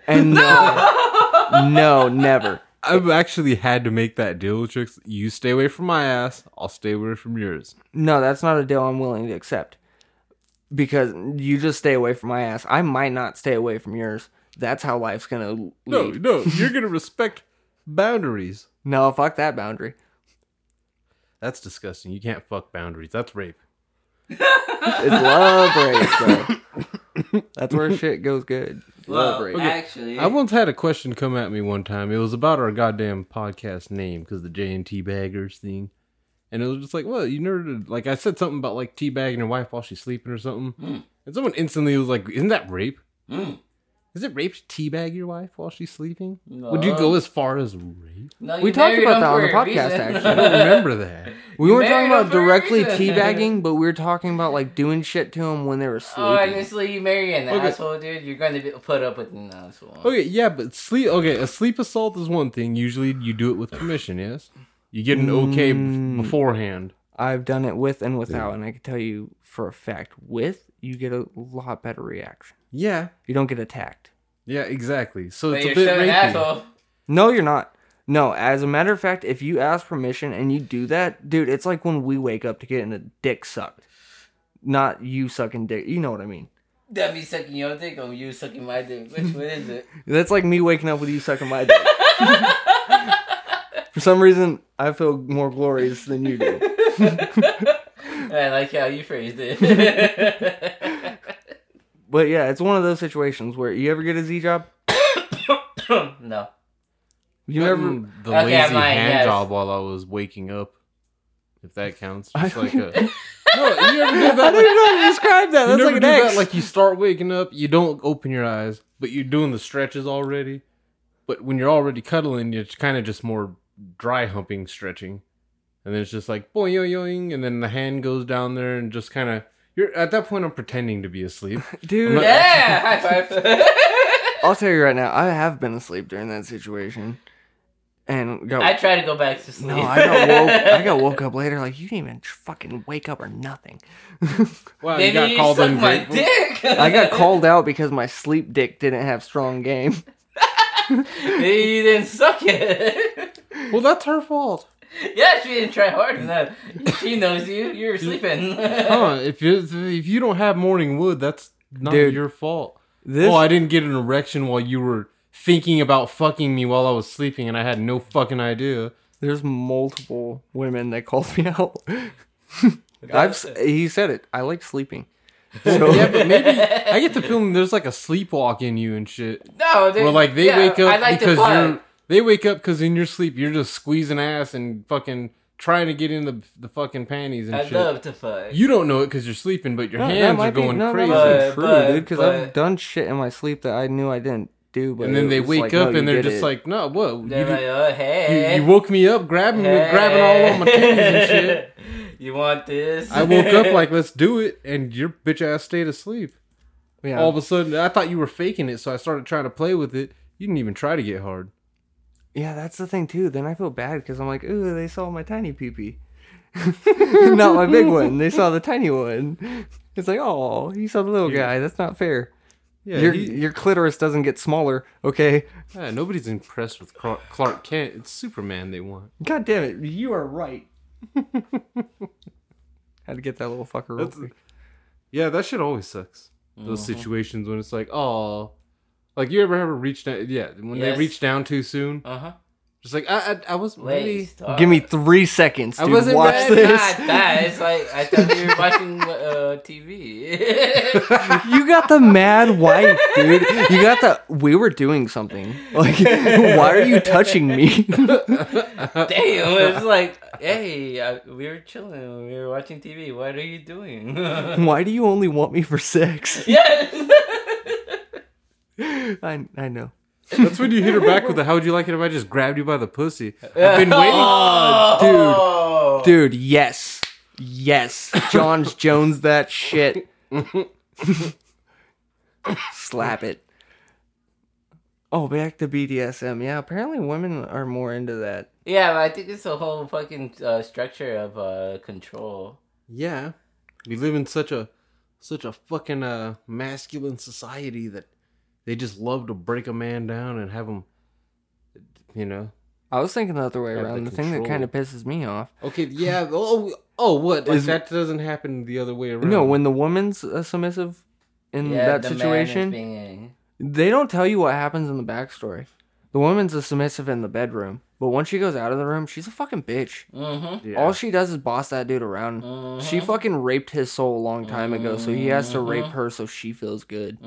and no, no, never. I've actually had to make that deal with chicks. You stay away from my ass, I'll stay away from yours. No, that's not a deal I'm willing to accept. Because you just stay away from my ass. I might not stay away from yours. That's how life's gonna lead. No, no, you're gonna respect boundaries. No, fuck that boundary. That's disgusting. You can't fuck boundaries. That's rape. It's love rape, bro. That's where shit goes good. Love Well, rape. actually, I once had a question come at me one time. It was about our goddamn podcast name because the J and T baggers thing, and it was just like, well, you never like I said something about like teabagging your wife while she's sleeping or something, and someone instantly was like, "Isn't that rape? Mm. Is it rape to teabag your wife while she's sleeping? No. Would you go as far as rape? no, We talked about that on the podcast, actually. I don't remember that. We weren't talking about him for a directly teabagging, but we were talking about like doing shit to them when they were oh, sleeping. Oh, honestly, you marry an Okay. asshole, dude. You're gonna be put up with an asshole. Okay, yeah, but sleep. Okay, a sleep assault is one thing. Usually, you do it with permission. Yes, you get an okay b- beforehand. I've done it with and without, and I can tell you for a fact, with you get a lot better reaction. Yeah, You don't get attacked. yeah, exactly. So But it's you're a bit still an rapey. asshole. No, you're not. No, as a matter of fact, if you ask permission and you do that, dude, it's like when we wake up to getting a dick sucked. Not you sucking dick. You know what I mean. That me sucking your dick or you sucking my dick? Which one is it? That's like me waking up with you sucking my dick. For some reason, I feel more glorious than you do. I like how you phrased it. But yeah, it's one of those situations where you ever get a Z job? no. You never. Gotten the Okay, lazy I'm hand yes. job while I was waking up. If that counts, I just like a. No, you ever do I that? don't Like, know describe that. you That's never like an do X. that. Like you start waking up, you don't open your eyes, but you're doing the stretches already. But when you're already cuddling, it's kind of just more dry humping stretching, and then it's just like boing yoing, yoing and then the hand goes down there and just kind of. You're at that point. I'm pretending to be asleep. Dude, I'm not- Yeah, high five. I'll tell you right now, I have been asleep during that situation. And go. I try to go back to sleep. no, I got woke. I got woke up later. Like you didn't even fucking wake up or nothing. Wow, Maybe you got you called in. my grateful. dick. I got called out because my sleep dick didn't have strong game. Maybe you didn't suck it. Well, that's her fault. yeah, she didn't try hard enough. She knows you. You're sleeping. Huh? If you if you don't have morning wood, that's not Dude, your fault. This oh, I didn't get an erection while you were thinking about fucking me while I was sleeping, and I had no fucking idea. there's multiple women that called me out. I've he said it. I like sleeping. So Yeah, but maybe I get the feeling there's like a sleepwalk in you and shit. no, they, Where like they yeah, wake I up like because you're They wake up because in your sleep you're just squeezing ass and fucking trying to get in the the fucking panties and shit. I shit. love to fuck. You don't know it because you're sleeping, but your No, that hands might are be- going no, that crazy. might be But- true, but- dude. Because I've but- done shit in my sleep that I knew I didn't do. But and then it they was wake like, up no, and they're did just it. like, no, whoa, you, They're did- like, oh, hey. you, you woke me up, grabbing me, grabbing all on my titties and shit. You want this? I woke up like, let's do it, and your bitch ass stayed asleep. yeah. All of a sudden, I thought you were faking it, so I started trying to play with it. You didn't even try to get hard. Yeah, that's the thing too. Then I feel bad because I'm like, ooh, they saw my tiny peepee, not my big one. They saw the tiny one. It's like, oh, you saw the little guy. That's not fair. Yeah, your he- your clitoris doesn't get smaller, okay? yeah, nobody's impressed with Clark, Kent. It's Superman they want. God damn it, you are right. Had to get that little fucker. Yeah, that shit always sucks. Those Mm-hmm. situations when it's like, oh, like you ever ever reach down? Yeah, when Yes. they reach down too soon, Uh huh. just like I, I, I wasn't ready. Stop. Give me three seconds, I dude. wasn't Watch ready. this. Not that. It's like I thought you were watching uh, TV. You got the mad wife, dude. You got the. We were doing something. Like, why are you touching me? Damn, it was like, hey, uh, we were chilling, we were watching TV. What are you doing? why do you only want me for sex? yes. I I know. That's when you hit her back with the "How would you like it if I just grabbed you by the pussy?" I've been waiting. Oh, Dude, yes. Yes. John's Jones that shit. Slap it. Oh, back to BDSM. Yeah, apparently women are more into that. Yeah, but I think it's a whole fucking uh, structure of uh, control. Yeah, we live in such a such a fucking uh, masculine society that they just love to break a man down and have him, you know. I was thinking the other way Have the around. The, thing that kind of pisses me off. Okay, yeah. Oh, oh, what? Like Is- that doesn't happen the other way around. No, when the woman's uh, submissive in Yeah, that the man is situation, being- they don't tell you what happens in the backstory. The woman's a submissive in the bedroom, but once she goes out of the room, she's a fucking bitch. Mhm. Yeah. All she does is boss that dude around. She Mm-hmm. fucking raped his soul a long time ago, so he has to rape her so she feels good.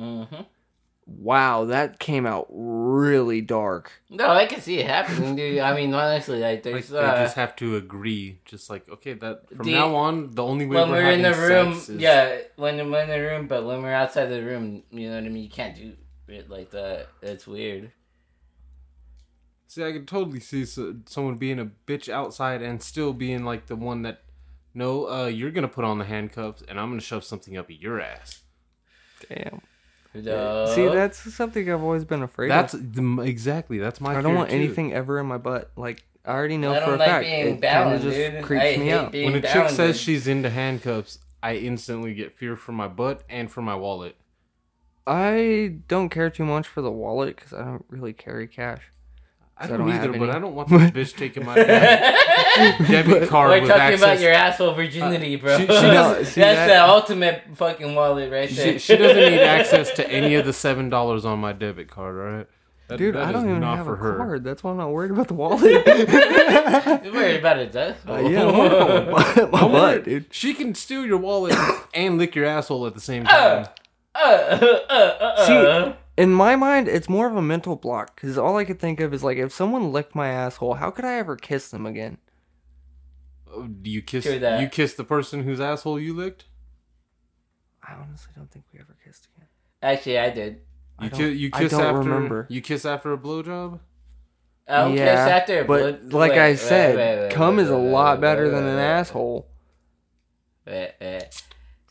Wow, that came out really dark. No, I can see it happening, dude. I mean, honestly, like Like, there's they uh, just have to agree. Just like okay, that from The- now on, the only way when we're, we're in the room, is- yeah, when we're in the room, but when we're outside the room, you know what I mean. You can't do it like that. It's weird. See, I could totally see someone being a bitch outside and still being like the one that, no, uh, you're gonna put on the handcuffs and I'm gonna shove something up your ass. Damn. No. See, that's something I've always been afraid That's of. the, exactly that's my. I don't fear, want too. anything ever in my butt. Like, I already know I for a don't like fact. being It kind bound, of just dude. creeps I me hate out. being When a chick bound, says dude. she's into handcuffs, I instantly get fear for my butt and for my wallet. I don't care too much for the wallet because I don't really carry cash. I I don't, don't either, but any. I don't want this bitch taking my debit, debit card We're with talking access. about your asshole virginity, bro. she- she doesn't- That's that- the ultimate fucking wallet right there. she, she doesn't need access to any of the seven dollars on my debit card. right? That- Dude, that I don't even not have for a her. card. That's why I'm not worried about the wallet. You're worried about it, does? Uh, yeah, I'm worried about my butt, my butt, dude. She can steal your wallet and lick your asshole at the same time. Uh, uh, uh, uh, See, uh. In my mind, it's more of a mental block because all I could think of is like, if someone licked my asshole, how could I ever kiss them again? Oh, Do you kiss? True that. You kiss the person whose asshole you licked? I honestly don't think we ever kissed again. Actually, I did. I You don't- kiss. You I kiss don't after. remember. You kiss after a blowjob. Oh, I don't yeah, kiss after, but blood- like wait, I said, wait, wait, cum wait, is a lot wait, better wait, than an wait, asshole.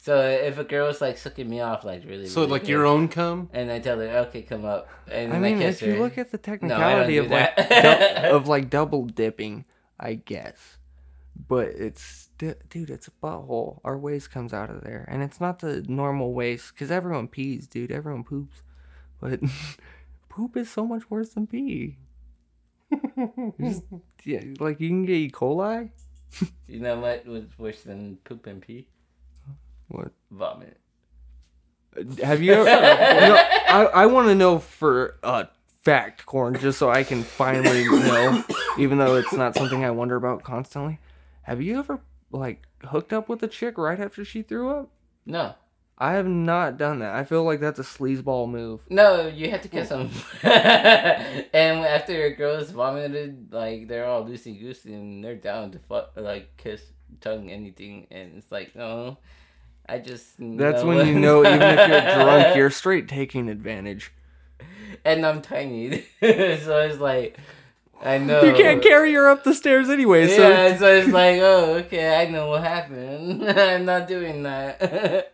Wait, wait. So if a girl was like sucking me off, like really, So really like good, your own cum. and I tell her, okay, come up, and I then mean, kiss if you look at the No, I don't technicality do of like that. of like double dipping, I guess, but it's dude, it's a butthole. Our waste comes out of there, and it's not the normal waste because everyone pees, dude. Everyone poops, but poop is so much worse than pee. Just- yeah, like you can get E. coli. you know what was worse than poop and pee? What? Vomit. Have you ever? No, I I want to know for a fact, corn, just so I can finally know, even though it's not something I wonder about constantly. Have you ever like hooked up with a chick right after she threw up? No. I have not done that. I feel like that's a sleazeball move. No, you have to kiss them. and after your girls vomited, like they're all loosey goosey and they're down to fuck, like kiss, tongue, anything. And it's like, no, I just. That's when you know, even if you're drunk, you're straight taking advantage. and I'm tiny, so it's like, I know You can't carry her up the stairs anyway, so Yeah, so it's like, oh, okay, I know what happened. I'm not doing that.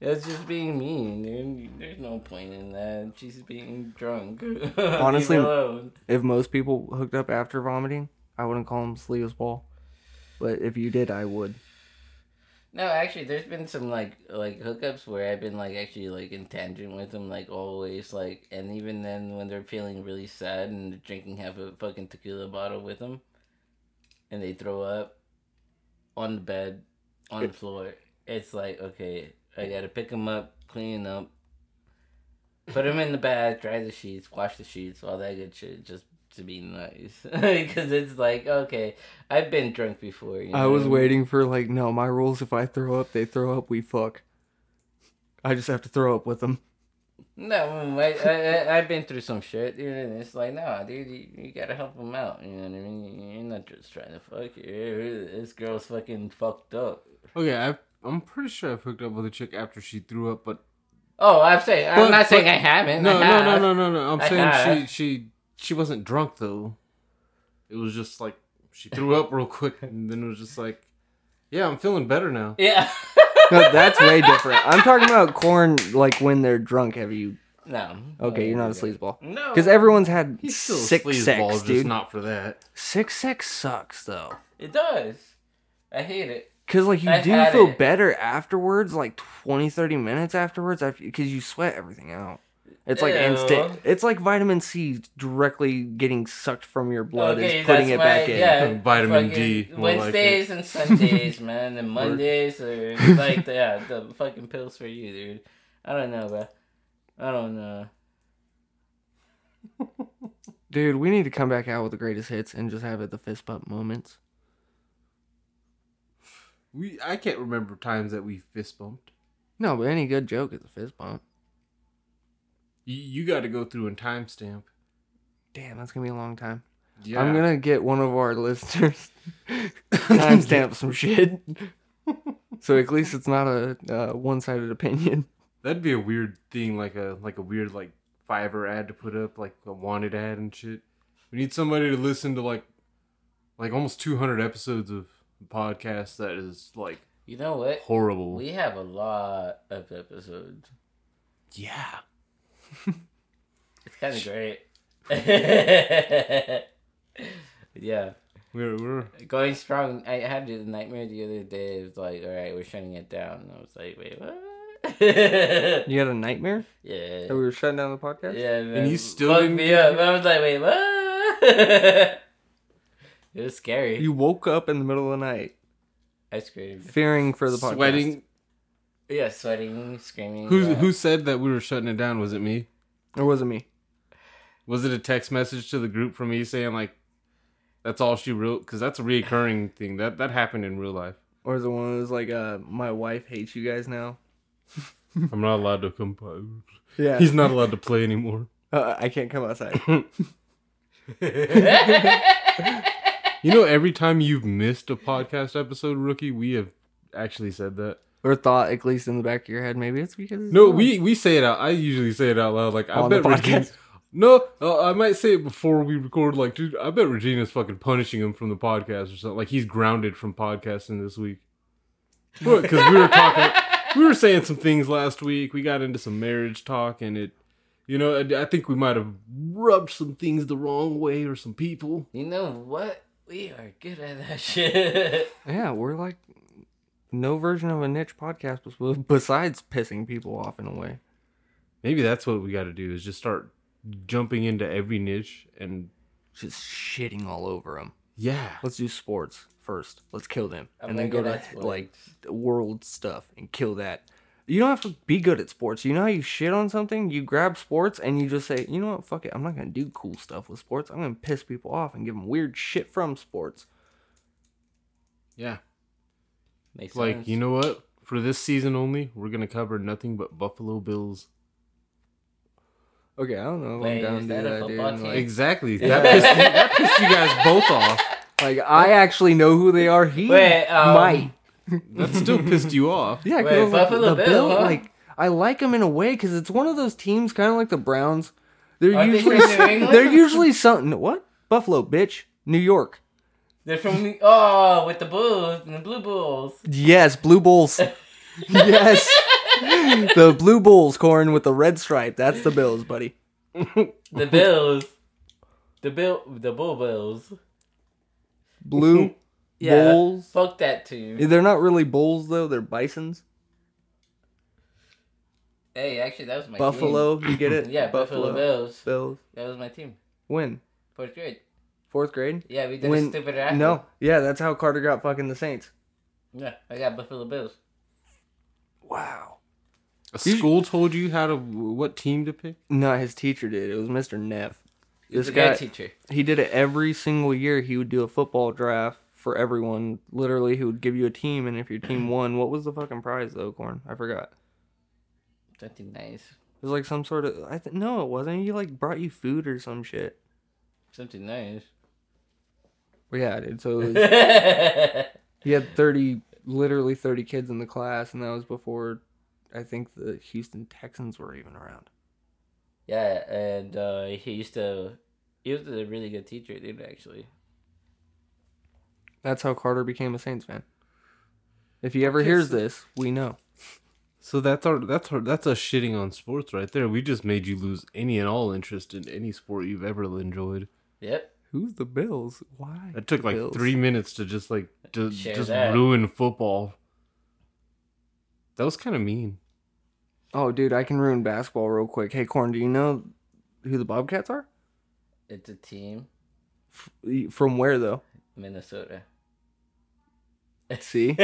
It's just being mean. There's no point in that. She's being drunk. Honestly- if most people hooked up after vomiting, I wouldn't call them sleazeball. But if you did, I would. No, actually, there's been some like like hookups where I've been like actually like in tangent with them, like always, like, and even then when they're feeling really sad and drinking half a fucking tequila bottle with them, and they throw up on the bed, on the floor, it's like okay, I gotta pick them up, clean 'em up, put them in the bath, dry the sheets, wash the sheets, all that good shit, just to be nice, because it's like okay, I've been drunk before. You know I was waiting for like, no, my rules. If I throw up, they throw up. We fuck. I just have to throw up with them. No, mm, I, I, I, I've been through some shit, dude, and it's like, nah, dude, you, you gotta help them out, you know what I mean? You're not just trying to fuck her. This girl's fucking fucked up. Okay, I've, I'm pretty sure I've hooked up with a chick after she threw up, but Oh, I'm saying, I'm But- not saying I haven't. no, I no, no, no, no, no. I'm I saying have. she, she wasn't drunk though. It was just like she threw up real quick, and then it was just like, yeah, I'm feeling better now. Yeah. No, that's way different. I'm talking about corn like when they're drunk. Have you? no. Okay, you're not a sleazeball. No. Because everyone's had He's still sick a sex, just dude. not for that. Sick sex sucks though. It does. I hate it. Cause like you I do feel it. better afterwards, like 20, 30 minutes afterwards, after because you sweat everything out. It's like Ew. instant. It's like vitamin C directly getting sucked from your blood okay, is putting it why, back in. Yeah, Vitamin D, more like Wednesdays and Sundays, man, and Mondays are like the, yeah, the fucking pills for you, dude. I don't know, bro. I don't know. Dude, we need to come back out with the greatest hits and just have it the fist bump moments. We, I can't remember times that we fist bumped. No, but any good joke is a fist bump. You, you got to go through and timestamp. Damn, that's gonna be a long time. Yeah, I'm gonna get one of our listeners timestamp some shit, so at least it's not a uh, one-sided opinion. That'd be a weird thing, like a like a weird like Fiverr ad to put up, like a wanted ad and shit. We need somebody to listen to like like almost 200 episodes of podcast that is like You know what? horrible. We have a lot of episodes. yeah. It's kind of great. yeah. We're we're Going strong. I had the nightmare the other day. It was like, all right, we're shutting it down. And I was like, wait, what? You had a nightmare yeah. that we were shutting down the podcast. Yeah, man. And you still Fucked didn't me get up. I was like, wait, what? it was scary. You woke up in the middle of the night I screamed. fearing for the podcast. sweating. Yeah, sweating, screaming. Who yeah. who said that we were shutting it down? Was it me? Or was it me? Was it a text message to the group from me saying like, "That's all she wrote"? Because that's a reoccurring thing. That that happened in real life. Or is it one that was like, uh, my wife hates you guys now? I'm not allowed to come. Yeah. He's not allowed to play anymore. Uh, I can't come outside. You know, every time you've missed a podcast episode, rookie, we have actually said that. Or thought, at least in the back of your head, maybe it's because. No, we we say it out. I usually say it out loud. Like I On the bet Regina. podcast? No, uh, I might say it before we record. Like, dude, I bet Regina's fucking punishing him from the podcast or something. Like he's grounded from podcasting this week. Because we were talking, we were saying some things last week. We got into some marriage talk, and it, you know, I, I think we might have rubbed some things the wrong way or some people. You know what? We are good at that shit. Yeah, we're like no version of a niche podcast bes- besides pissing people off in a way. Maybe that's what we got to do is just start jumping into every niche and Just shitting all over them. yeah. Let's do sports first. Let's kill them, I'm and then go to like the world stuff and kill that. You don't have to be good at sports. You know how you shit on something? You grab sports and you just say, you know what, fuck it. I'm not gonna do cool stuff with sports. I'm gonna piss people off and give them weird shit from sports. Yeah. Makes Like, sense. you know what? For this season only, we're gonna cover nothing but Buffalo Bills. Okay, I don't know Wait, I'm down to that do a that, Like, team? Exactly. That pissed, me, that pissed you guys both off. like, I actually know who they are. He Wait, um, might. That still pissed you off. Yeah, Wait, because like, Buffalo the Bill, Bill, huh? like I like them in a way because it's one of those teams, kind of like the Browns. They're Aren't usually from New England? they're usually something. What Buffalo, bitch, New York. They're from the- oh with the Bulls and the Blue Bulls. Yes, Blue Bulls. yes, the Blue Bulls, corn with the red stripe. That's the Bills, buddy. The Bills. The Bill the Bull Bills. Blue Yeah. Bulls. Fuck that team. They're not really bulls though. They're bisons. Hey, actually that was my Buffalo, you get it? team. Yeah, Buffalo, Bills. Bills. That was my team. When Fourth grade. Fourth grade? Yeah, we did When a stupid raffle. no, yeah, that's how Carter got fucking the Saints. Yeah, I got Buffalo Bills. Wow. A school told you how to what team to pick. No, his teacher did. It was Mr. Neff. He's This a guy, teacher. he did it every single year. He would do a football draft for everyone. Literally, he would give you a team, and if your team won, what was the fucking prize though, Corn? I forgot. Something nice. It was like some sort of. I th- no, it wasn't. He like brought you food or some shit. Something nice. Well, yeah, dude. So it was, he had thirty, literally thirty kids in the class, and that was before, I think the Houston Texans were even around. yeah, and uh, he used to. He was a really good teacher, dude. Actually. That's how Carter became a Saints fan. If he ever hears this, we know. So that's our that's our that's us shitting on sports right there. We just made you lose any and all interest in any sport you've ever enjoyed. Yep. Who's the Bills? Why? It took like Bills? three minutes to just like to just that. ruin football. That was kind of mean. Oh, dude, I can ruin basketball real quick. Hey, Corn, do you know who the Bobcats are? It's a team, F- From where though? Minnesota. See,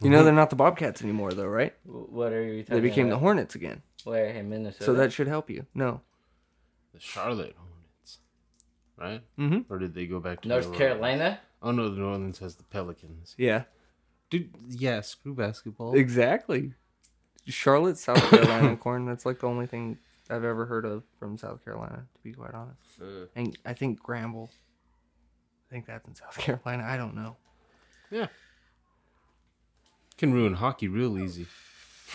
you know they're not the Bobcats anymore, though, right? What are you talking They became the? Hornets again. Where in Minnesota? So that should help you. No. The Charlotte Hornets, right? Mm-hmm. Or did they go back to North New Carolina. Oh no, the New Orleans has the Pelicans. Yeah. Dude, yeah, screw basketball. Exactly. Charlotte, South Carolina, corn. That's like the only thing I've ever heard of from South Carolina, to be quite honest. Uh, And I think Gramble. I think that's in South Carolina. I don't know. yeah, can ruin hockey real easy.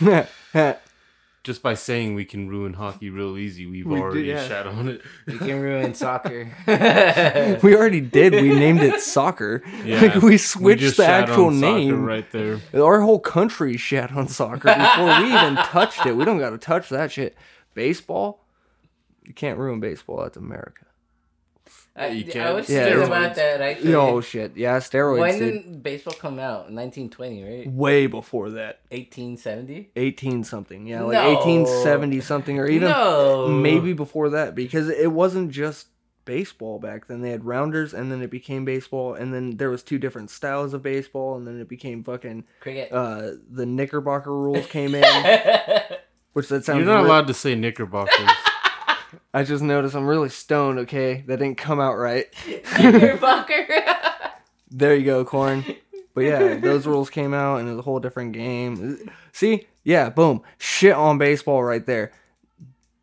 Just by saying we can ruin hockey real easy, we've We do, already yeah. shat on it. we can ruin soccer. we already did. We named it soccer. Yeah, like we switched just the actual name. right there. Our whole country shat on soccer before we even touched it. We don't got to touch that shit. Baseball, you can't ruin baseball. That's America. I, you I was Yeah, thinking steroids. about that actually. Oh shit, yeah, steroids. when dude. did baseball come out? 1920, right? Way before that, 1870. eighteen something. Yeah, like No. eighteen seventy something, or even no, maybe before that, because it wasn't just baseball back then. They had rounders, and then it became baseball, and then there was two different styles of baseball, and then it became fucking. cricket. Uh, the Knickerbocker rules came in, which that sounds. You're not re- allowed to say Knickerbockers. I just noticed I'm really stoned. Okay, that didn't come out right. Knickerbocker. There you go, corn. But yeah, those rules came out, and it was a whole different game. See, yeah, boom, shit on baseball right there.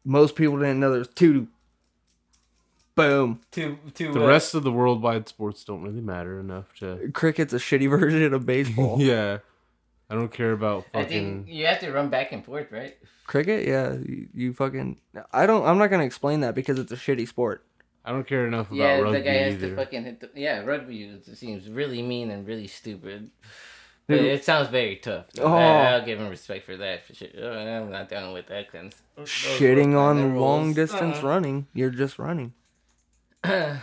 Most people didn't know there's two. Boom. to to the uh, rest of the worldwide sports don't really matter enough to. Cricket's a shitty version of baseball. Yeah, I don't care about fucking. I fucking. think you have to run back and forth, right? Cricket, yeah, you, you fucking. I don't. I'm not gonna explain that because it's a shitty sport. I don't care enough about yeah, rugby the guy has either. to fucking hit the. Yeah, rugby seems really mean and really stupid. But Dude. it sounds very tough. Oh. I, will give him respect for that. For sure. Oh, I'm not down with that. Cause those Shitting on long rules. distance Uh-uh. running, you're just running. yeah,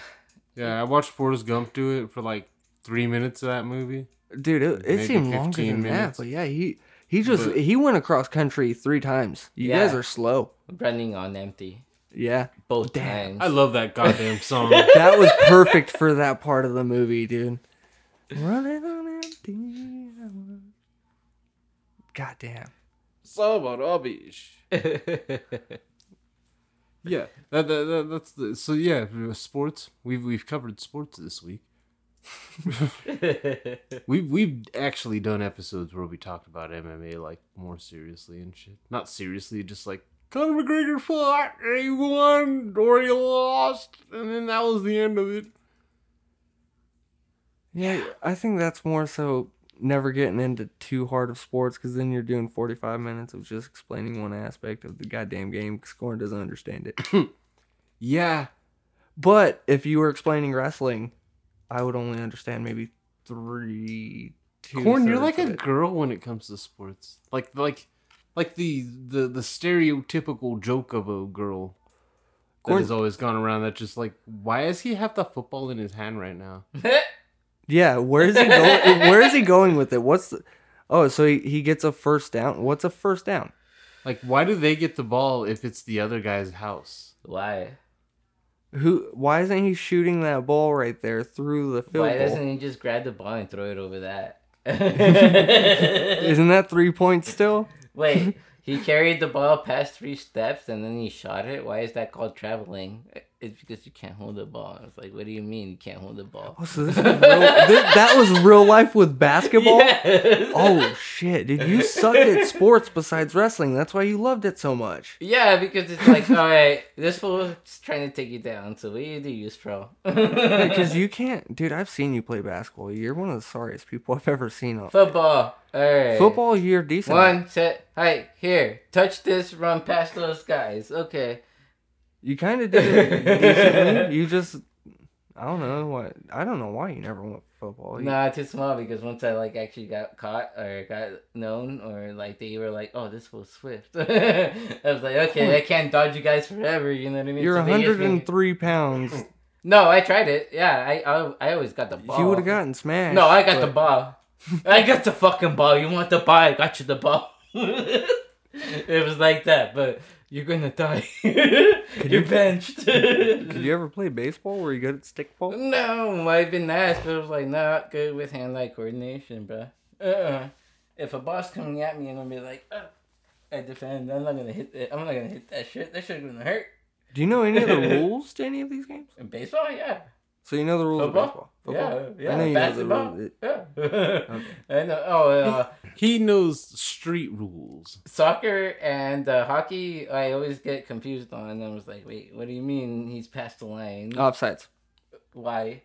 I watched Forrest Gump do it for like three minutes of that movie. Dude, it, it Maybe seemed longer 15 than that, but yeah, he he just But- he went across country three times. You Yeah. guys are slow. running on empty Yeah, both Damn. times. I love that goddamn song. that was perfect for that part of the movie, dude. Running on empty. Goddamn. God damn. yeah, that, that, that, that's the so yeah. Sports. We've we've covered sports this week. We've we've actually done episodes where we talked about MMA like more seriously and shit. Not seriously, just like Conor McGregor fought and he won or he lost, and then that was the end of it. Yeah, I think that's more so never getting into too hard of sports because then you're doing 45 minutes of just explaining one aspect of the goddamn game because Corn doesn't understand it. Yeah, but if you were explaining wrestling, I would only understand maybe three. Corn, you're like a it. girl when it comes to sports. Like like like the the the stereotypical joke of a girl that Corn- has always gone around. That just like, why does he have the football in his hand right now? Yeah, where is he going? where is he going with it? What's the? Oh, so he, he gets a first down. What's a first down? Like, why do they get the ball if it's the other guy's house? Why? Who? Why isn't he shooting that ball right there through the field Why goal? doesn't he just grab the ball and throw it over that? Isn't that three points still? Wait, he carried the ball past three steps and then he shot it. Why is that called traveling? It's because you can't hold the ball. I was like, what do you mean you can't hold the ball? Oh, so this is real, this, that was real life with basketball. Yes. Oh shit, dude! You sucked at sports besides wrestling. That's why you loved it so much. Yeah, because it's like, all right, this fool's trying to take you down. So what do you do, you pro? Because you can't, dude. I've seen you play basketball. You're one of the sorriest people I've ever seen. On Football. All right. football, you're decent. One set. Hey, here. Touch this. Run past those guys. Okay. You kind of did it. You just, I don't know what. I don't know why you never went football. You- Nah, too small because once I like actually got caught or got known or like they were like, oh, this was Swift. I was like, okay, I can't dodge you guys forever. You know what I mean? You're So they just 103 pounds. No, I tried it. Yeah, I I, I always got the ball. You would have gotten smashed. No, I got but- the ball. I got the fucking ball. You want the ball? I got you the ball. it was like that, but you're gonna die. you're benched. Did you ever play baseball? Were you good at stickball? no, I've been asked, but I was like, not good with hand-eye coordination, bro. Uh-uh. If a boss coming at me, I'm gonna be like, uh, I defend. I'm not gonna hit it. I'm not gonna hit that shit. That shit's gonna hurt. Do you know any of the rules to any of these games? In baseball, yeah. So you know the rules Football? of baseball. Yeah, yeah. I know you Basketball, know the rules. yeah. I know. Oh, uh, He knows street rules. soccer and uh, hockey, I always get confused on. I was like, wait, what do you mean he's past the line? Offsides. Why?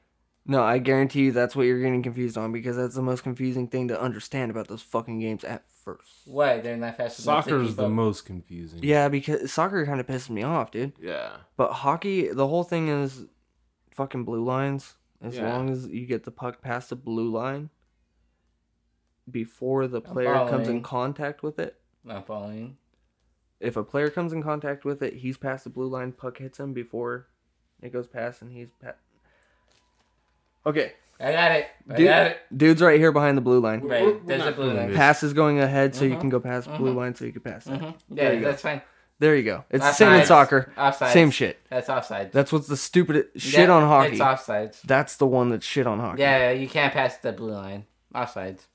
No, I guarantee you that's what you're getting confused on because that's the most confusing thing to understand about those fucking games at first. Why they're not fast enough to Soccer's the up? most confusing. Yeah, because soccer kind of pisses me off, dude. Yeah. But hockey, the whole thing is fucking blue lines. As Yeah. long as you get the puck past the blue line before the player comes in contact with it. Not following. If a player comes in contact with it, he's past the blue line. Puck hits him before it goes past, and he's past. Okay, I got it. I dude, got it. dude's right here behind the blue line. Right. There's a blue line. Pass is going ahead, so you Mhm. can go past blue Mhm. line, so you can pass that. hmm There Yeah, you go. that's fine. There you go. It's the same in soccer. Offsides. Same shit. That's offside. That's what's the stupid shit on hockey. It's offsides. That's the one that's shit on hockey. Yeah, you can't pass the blue line. Offsides.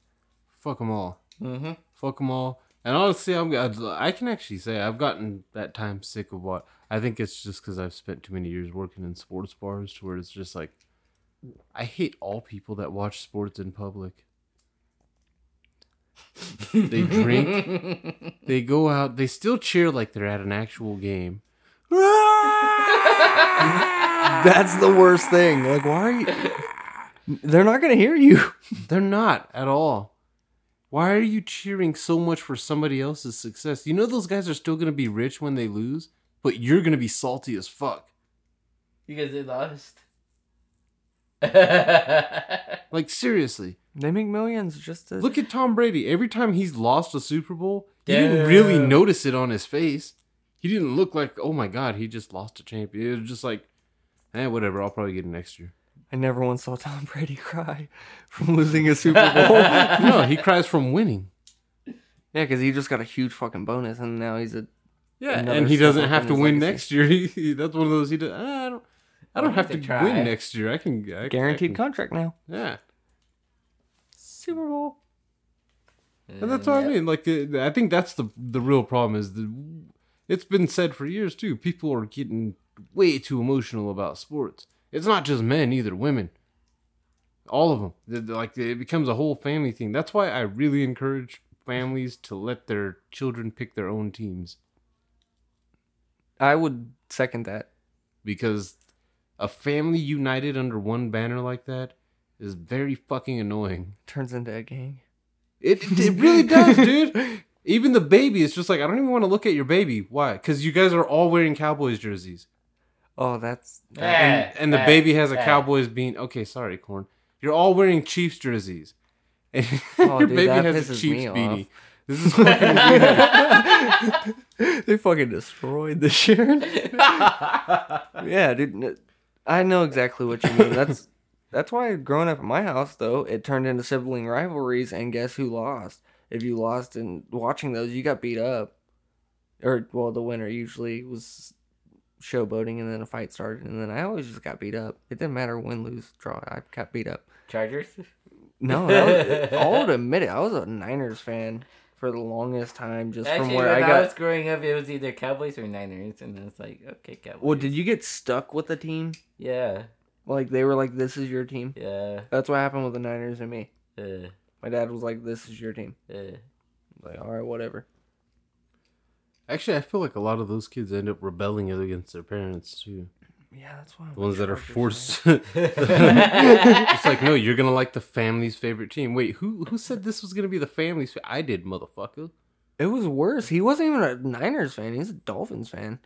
Fuck them all. Mm-hmm. Fuck them all. And honestly, I'm I can actually say I've gotten that time sick of what I think it's just because I've spent too many years working in sports bars to where it's just like I hate all people that watch sports in public. They drink, they go out, they still cheer like they're at an actual game. That's the worst thing. Like, why are you? They're not gonna hear you. They're not at all. Why are you cheering so much for somebody else's success? You know those guys are still gonna be rich when they lose, but you're gonna be salty as fuck. Because they lost. Like seriously, They make millions just to look at Tom Brady. Every time he's lost a Super Bowl, you didn't really Damn. notice it on his face. He didn't look like, oh my god, he just lost a champion. It was just like, eh, whatever. I'll probably get it next year. I never once saw Tom Brady cry from losing a Super Bowl. yeah, no, he cries from winning. Yeah, because he just got a huge fucking bonus, and now he's a Yeah, Another and he step doesn't up have in to his win legacy. next year. He, he- that's one of those. He does. I don't. I don't have to try. win next year. I can. I, guaranteed I can- contract now. Yeah. Super Bowl. And that's what I mean. Like, uh, I think that's the the real problem is the. It's been said for years too. People are getting way too emotional about sports. It's not just men either. Women. All of them. Like it becomes a whole family thing. That's why I really encourage families to let their children pick their own teams I would second that. because a family united under one banner like that is very fucking annoying. Turns into a gang. It it really does, dude. Even the baby is just like I don't even want to look at your baby. Why? Because you guys are all wearing Cowboys jerseys, Oh, that's and, and the Eh, baby has a eh. Cowboys bean. Okay, sorry, corn. You're all wearing Chiefs jerseys, and Oh, your dude, baby that has a Chiefs me off. This is fucking weird. they fucking destroyed the shirt. yeah, dude. I know exactly what you mean. That's that's why growing up at my house though, it turned into sibling rivalries and guess who lost? If you lost in watching those, you got beat up. Or well, the winner usually was showboating and then a fight started and then I always just got beat up. It didn't matter win, lose, draw. I got beat up. Chargers. No, was, I'll admit it. I was a Niners fan for the longest time, just Actually, from where I I, got. was growing up, it was either Cowboys or Niners, and it's like, okay, Cowboys. Well, did you get stuck with the team? Yeah, Like they were like, "This is your team." yeah. That's what happened with the Niners and me. Uh, My dad was like, "This is your team." uh. Like, all right, whatever. Actually, I feel like a lot of those kids end up rebelling against their parents too. Yeah, that's why. The ones that are forced. it's like, no, you're gonna like the family's favorite team. Wait, who who said this was gonna be the family's? Fa- I did, motherfucker. It was worse. He wasn't even a Niners fan. He's a Dolphins fan.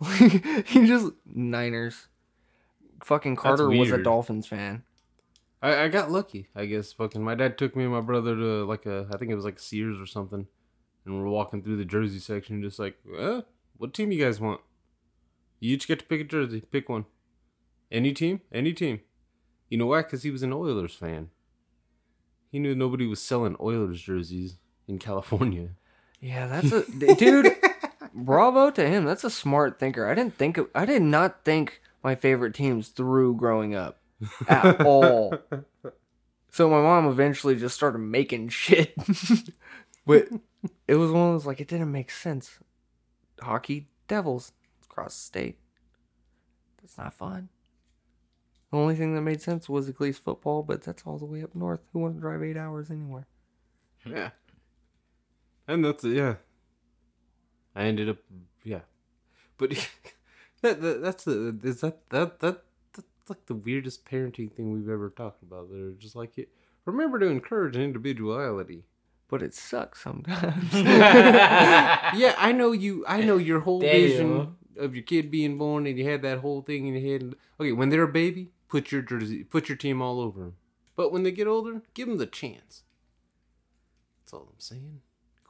he just Niners. Fucking Carter was a weird. Dolphins fan. I, I got lucky, I guess. Fucking, my dad took me and my brother to like a, I think it was like Sears or something, and we're walking through the jersey section, just like, eh, what team you guys want? You each get to pick a jersey. Pick one. Any team, any team. You know why? Because he was an Oilers fan. He knew nobody was selling Oilers jerseys in California. Yeah, that's a dude. Bravo to him. That's a smart thinker. I didn't think. I did not think my favorite teams through growing up at all. So my mom eventually just started making shit. but it was one of those like it didn't make sense. Hockey Devils across the state. That's not fun. The only thing that made sense was at least football, but that's all the way up north. Who wants to drive eight hours anywhere? Yeah. And that's yeah. I ended up yeah. But that, that that's the is that that that that's like the weirdest parenting thing we've ever talked about. They're just like it. Remember to encourage individuality. But it sucks sometimes. Yeah, I know you. I know your whole Daniel. vision of your kid being born, and you had that whole thing in your head. Okay, when they're a baby, put your jersey, put your team all over them. But when they get older, give them the chance. That's all I'm saying.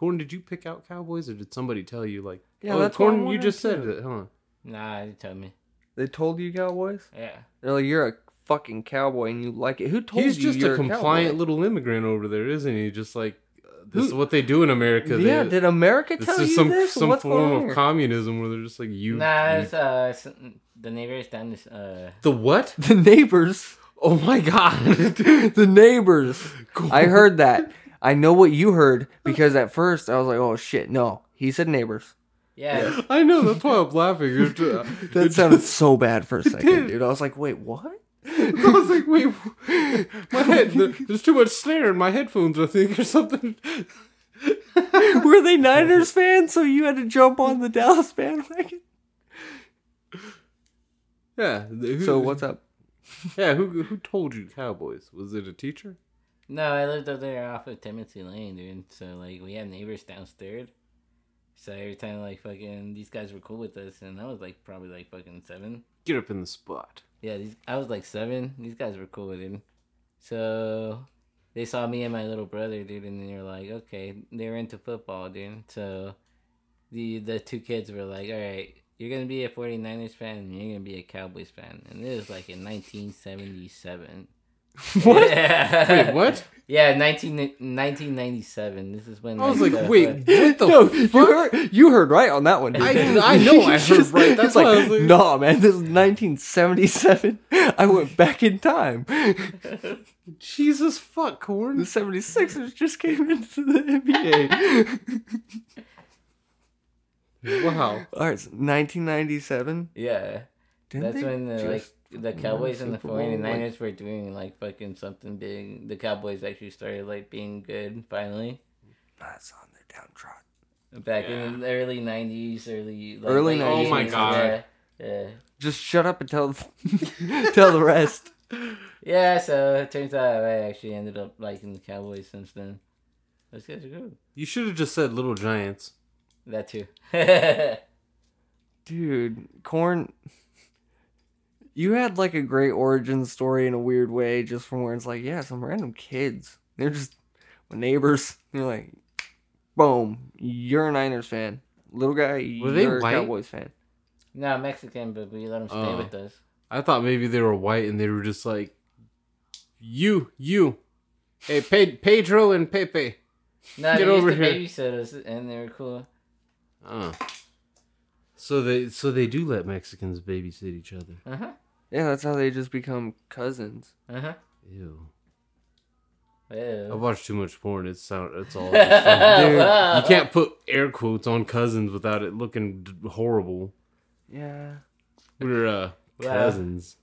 Corn, did you pick out Cowboys, or did somebody tell you like? Yeah, oh, that's Corn. You wondering, just said too. it, huh? Nah, they told me. they told you Cowboys? Yeah. They're like, you're a fucking cowboy and you like it. Who told He's you just you're a compliant cowboy? little immigrant over there, isn't he? Just like uh, this is what they do in America. Yeah, They- did America this tell is you some this? some What's form of communism where they're just like you. Nah, you- it's, uh, the neighbors down this, uh, the what? The neighbors. Oh my god! the neighbors. I heard that. I know what you heard because at first I was like, oh shit, no. He said neighbors. yeah. I know that's why I'm laughing. It, uh, That it sounded just- so bad for a second, did. dude. I was like, wait, what? I was like, wait, my head. There's too much snare in my headphones. I think or something. Were they Niners fans? So you had to jump on the Dallas bandwagon? Yeah. who- So what's up? Yeah. Who who told you Cowboys? Was it a teacher? No, I lived up there off of Timothy Lane, dude. So, like, we had neighbors downstairs. So every time, like, fucking, these guys were cool with us, and I was, like, probably, like, fucking seven. Get up in the spot. Yeah, these, I was, like, seven. These guys were cool with him. So they saw me and my little brother, dude, and they were like, okay, they were into football, dude. So the the two kids were like, all right, you're going to be a 49ers fan, and you're going to be a Cowboys fan. And this was, like, in 1977. What? Yeah. Wait, what? Yeah, 19, 1997. This is when I was like, wait, what the No, fuck? you heard, you heard right on that one. dude. I- I know I heard right. That's he's why I like, was like- nah, man, this is 1977. I went back in time. Jesus fuck, corn. The 76ers just came into the NBA. Wow. All right, so 1997. Yeah. Didn't That's they when, uh, the, just like- the Cowboys and the Super Bowl, 49ers were doing like fucking something big. The Cowboys actually started like being good finally. That's on their downtrodden. Back in the early 90s, early like, Early late 90s. Oh my God. Yeah, yeah. Just shut up and tell tell the rest. Yeah, so it turns out I actually ended up liking the Cowboys since then. Those guys are good. You should have just said Little Giants. That too. Dude, corn. You had like a great origin story in a weird way, just from where it's like, yeah, some random kids. They're just my neighbors. You're like, boom, you're a Niners fan. Little guy, Were they you're a white? Cowboys fan. no, Mexican, but we let them stay Oh. with us. I thought maybe they were white and they were just like, you, you, hey, Pe- Pedro and Pepe. No, Get they over used to here. babysit us, and they were cool. Oh. So they so they do let Mexicans babysit each other. Uh huh. Yeah, that's how they just become cousins. Uh huh. Ew. I've watched too much porn. It's sound. It's all. Just, Dude, you can't put air quotes on cousins without it looking d- horrible. Yeah. We're uh, Wow. cousins.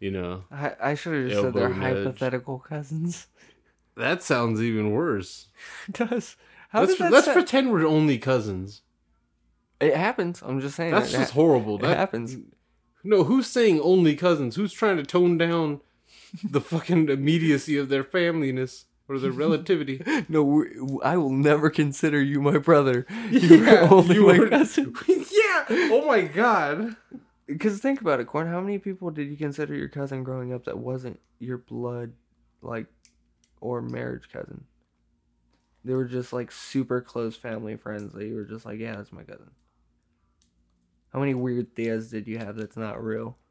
You know I, I should have just said they're nudge. hypothetical cousins. that sounds even worse. It does. How let's does that let's sound- pretend we're only cousins. It happens. I'm just saying. That's it just horrible. It That happens. No, who's saying only cousins? Who's trying to tone down the fucking immediacy of their familyness or their relativity? No, I will never consider you my brother. You are only you my were- cousin. yeah. Oh my god. Because think about it, Corn. How many people did you consider your cousin growing up that wasn't your blood, like, or marriage cousin? They were just like super close family friends that you were just like, yeah, that's my cousin. How many weird theas did you have that's not real?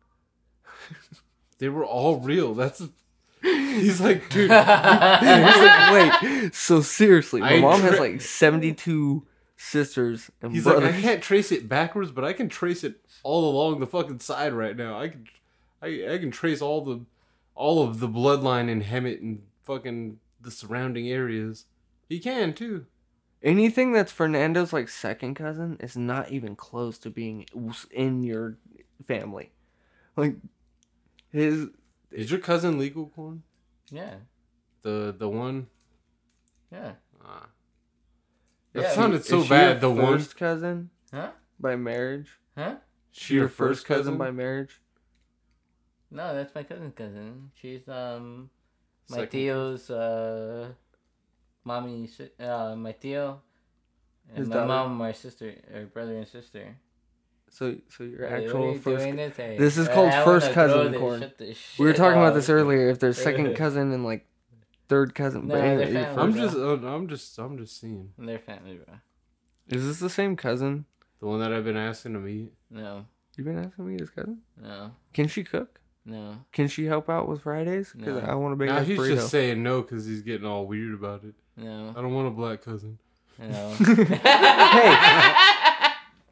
They were all real. That's. He's like, dude. He's like, wait, so seriously, my I mom has like seventy-two sisters and He's brothers. like, I can't trace it backwards, but I can trace it all along the fucking side right now. I can, I, I can trace all the, all of the bloodline in Hemet and fucking the surrounding areas. He can too. Anything that's Fernando's like second cousin is not even close to being in your family. Like his Is your cousin legal corn? Yeah. The the one. Yeah. Ah. That Yeah, sounded is so she bad. your The one. cousin Huh? by marriage. Huh? She your first cousin by marriage. No, that's my cousin's cousin. She's um my Second tio's uh mommy uh my tio and His my daughter. mom my sister or brother and sister. So so your Hey, what are actual you first. doing this, hey? This is I- called I first cousin. Corn. Shut the We were talking about this earlier. If there's second cousin and like third cousin, No, but anyway, family. I'm first- just. uh, I'm just. I'm just seeing They're family, bro. is this the same cousin? the one that I've been asking to meet. No, You've been asking me this cousin. no, Can she cook? no. Can she help out with Fridays? Because No. I want to bake Now a he's burrito. just saying no because he's getting all weird about it. No, I don't want a black cousin. no. hey,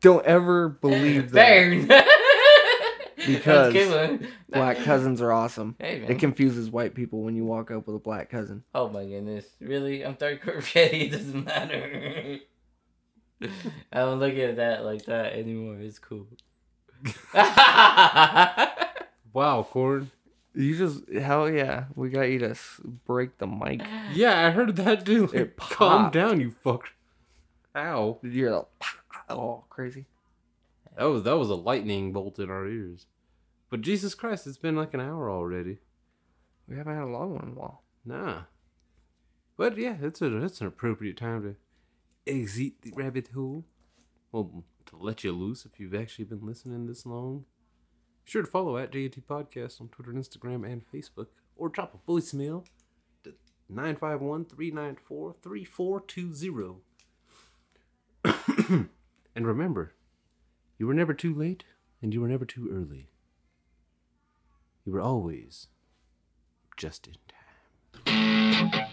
don't ever believe that. Burn. Because- That's a good one. Black cousins are awesome. Hey man. It confuses white people when you walk up with a black cousin. Oh my goodness. Really? I'm third court ready. It doesn't matter. I don't look at that like that anymore. It's cool. Wow, corn. You just hell yeah, we got you to s- break the mic. Yeah, I heard that too. It Calm popped. down, you fuck. Ow. Did you hear that? Oh, crazy. That was that was a lightning bolt in our ears. But Jesus Christ, it's been like an hour already. We haven't had a long one in a while. Nah. But yeah, it's a it's an appropriate time to exit the rabbit hole. Well, to let you loose if you've actually been listening this long. Sure to follow at JT Podcast on Twitter, and Instagram, and Facebook, or drop a voicemail to 951-394-3420. and remember, you were never too late, and you were never too early. You were always just in time.